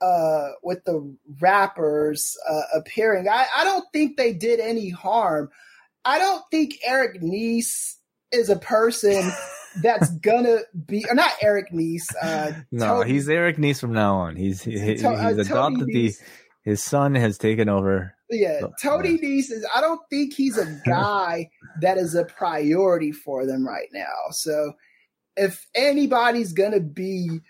uh with the rappers uh, appearing. I I don't think they did any harm. I don't think Eric Nice is a person that's gonna be or not Eric Nice. Uh, No, he's Eric Nice from now on. He's he, he's To- uh, adopted the his son has taken over. Yeah, Tony Nese is. I don't think he's a guy that is a priority for them right now. So, if anybody's gonna be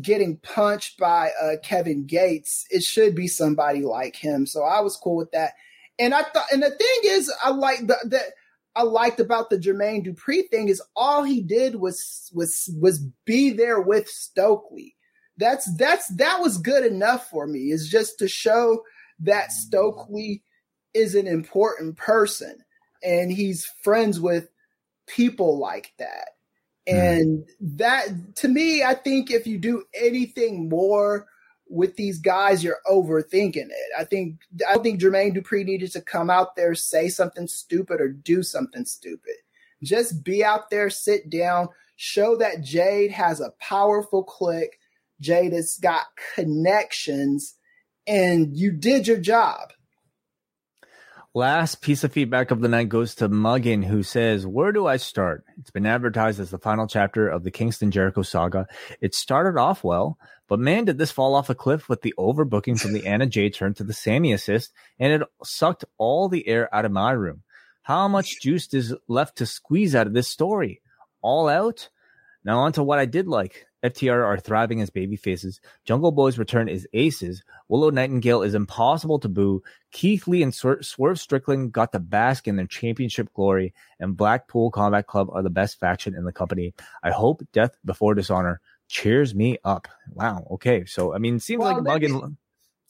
getting punched by uh, Kevin Gates, it should be somebody like him. So I was cool with that. And I thought, and the thing is, I like the that I liked about the Jermaine Dupri thing is all he did was was was be there with Stokely. That's that's that was good enough for me. Is just to show that Stokely is an important person and he's friends with people like that. Hmm. And that to me, I think if you do anything more with these guys, you're overthinking it. I think I think Jermaine Dupri needed to come out there, say something stupid or do something stupid. Just be out there, sit down, show that Jade has a powerful click. Jade has got connections, and you did your job. Last piece of feedback of the night goes to Muggin, who says, Where do I start? It's been advertised as the final chapter of the Kingston Jericho saga. It started off well, but man, did this fall off a cliff with the overbooking from the Anna Jay turn to the Sammy assist, and it sucked all the air out of my room. How much juice is left to squeeze out of this story? All out? Now, on to what I did like. FTR are thriving as baby faces. Jungle Boy's return is aces. Willow Nightingale is impossible to boo. Keith Lee and Swer- Swerve Strickland got to bask in their championship glory, and Blackpool Combat Club are the best faction in the company. I hope Death Before Dishonor cheers me up. Wow. Okay. So, I mean, it seems Well, like Muggin.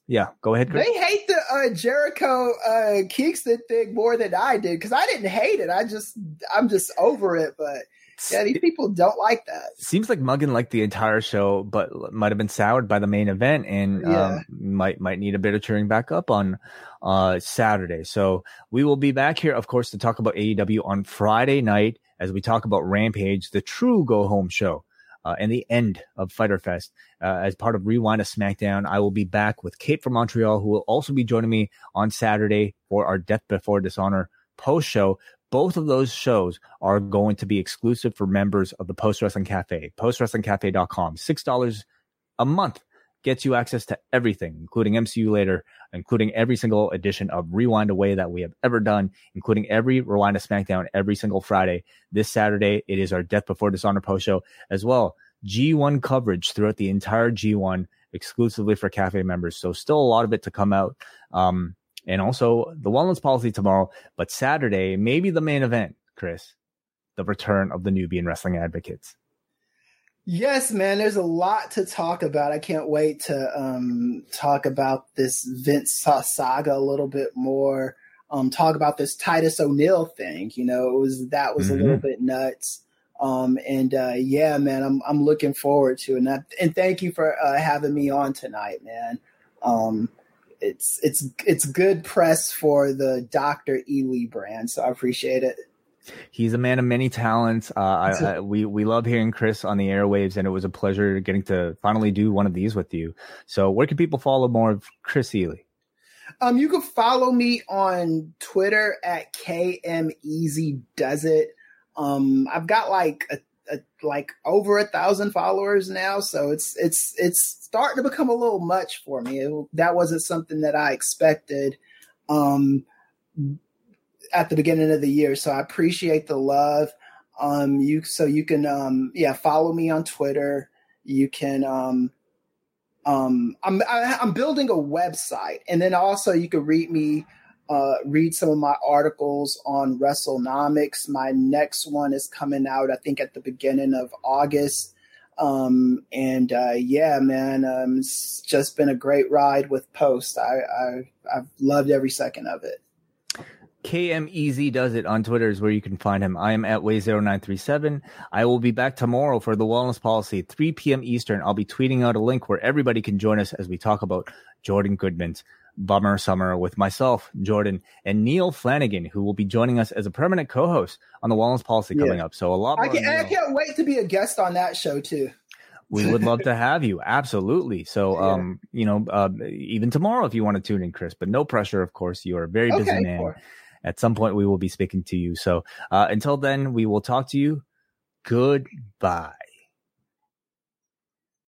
Yeah. Go ahead, Kris. They hate the uh, Jericho uh, Kingston thing more than I did because I didn't hate it. I just I'm just over it. But yeah, these people don't like that. seems like Muggin liked the entire show, but might have been soured by the main event and Yeah. um, might might need a bit of cheering back up on uh, Saturday. So we will be back here, of course, to talk about AEW on Friday night as we talk about Rampage, the true go home show. uh, and the end of Fyter Fest uh, as part of Rewind to SmackDown. I will be back with Kate from Montreal, who will also be joining me on Saturday for our Death Before Dishonor post show. Both of those shows are going to be exclusive for members of the Post Wrestling Cafe, postwrestlingcafe.com. $6 a month gets you access to everything, including MCU later, including every single edition of Rewind Away that we have ever done, including every Rewind to SmackDown every single Friday. This Saturday, it is our Death Before Dishonor post show as well. G1 coverage throughout the entire G1 exclusively for cafe members. So still a lot of it to come out. Um, and also the wellness policy tomorrow, but Saturday, maybe the main event, Kris, the return of the Nubian wrestling advocates. Yes, man, there's a lot to talk about. I can't wait to um, talk about this Vince saga a little bit more. Um, talk about this Titus O'Neil thing. You know, it was that was mm-hmm. a little bit nuts. Um, and uh, yeah, man, I'm I'm looking forward to it. And, and thank you for uh, having me on tonight, man. Um, it's it's it's good press for the Doctor Ealy brand, so I appreciate it. He's a man of many talents. Uh, I, I, we we love hearing Kris on the airwaves, and it was a pleasure getting to finally do one of these with you. So, where can people follow more of Kris Ealy? Um, you can follow me on Twitter at KM Easy Does It. Um, I've got like a, a, like over a thousand followers now, so it's it's it's starting to become a little much for me. It, that wasn't something that I expected. Um, at the beginning of the year. So I appreciate the love. Um, you so you can um, yeah follow me on Twitter. You can um, um, I'm I, am i am building a website, and then also you can read me uh, read some of my articles on WrestleNomics. My next one is coming out, I think, at the beginning of August. Um, and uh, yeah, man, um, it's just been a great ride with Post. I, I I've loved every second of it. KM Easy does it on Twitter is where you can find him. I am at way0937. I will be back tomorrow for the wellness policy, 3 p.m. Eastern. I'll be tweeting out a link where everybody can join us as we talk about Jordan Goodman's Bummer Summer with myself, Jordan, and Neil Flanagan, who will be joining us as a permanent co-host on the wellness policy coming up. So a lot I, can, I can't wait to be a guest on that show too. We would love to have you. Absolutely. So, yeah. um, you know, uh, even tomorrow if you want to tune in, Kris, but no pressure, of course. You are a very busy okay, man. Cool at some point we will be speaking to you. So uh, until then, we will talk to you. Goodbye.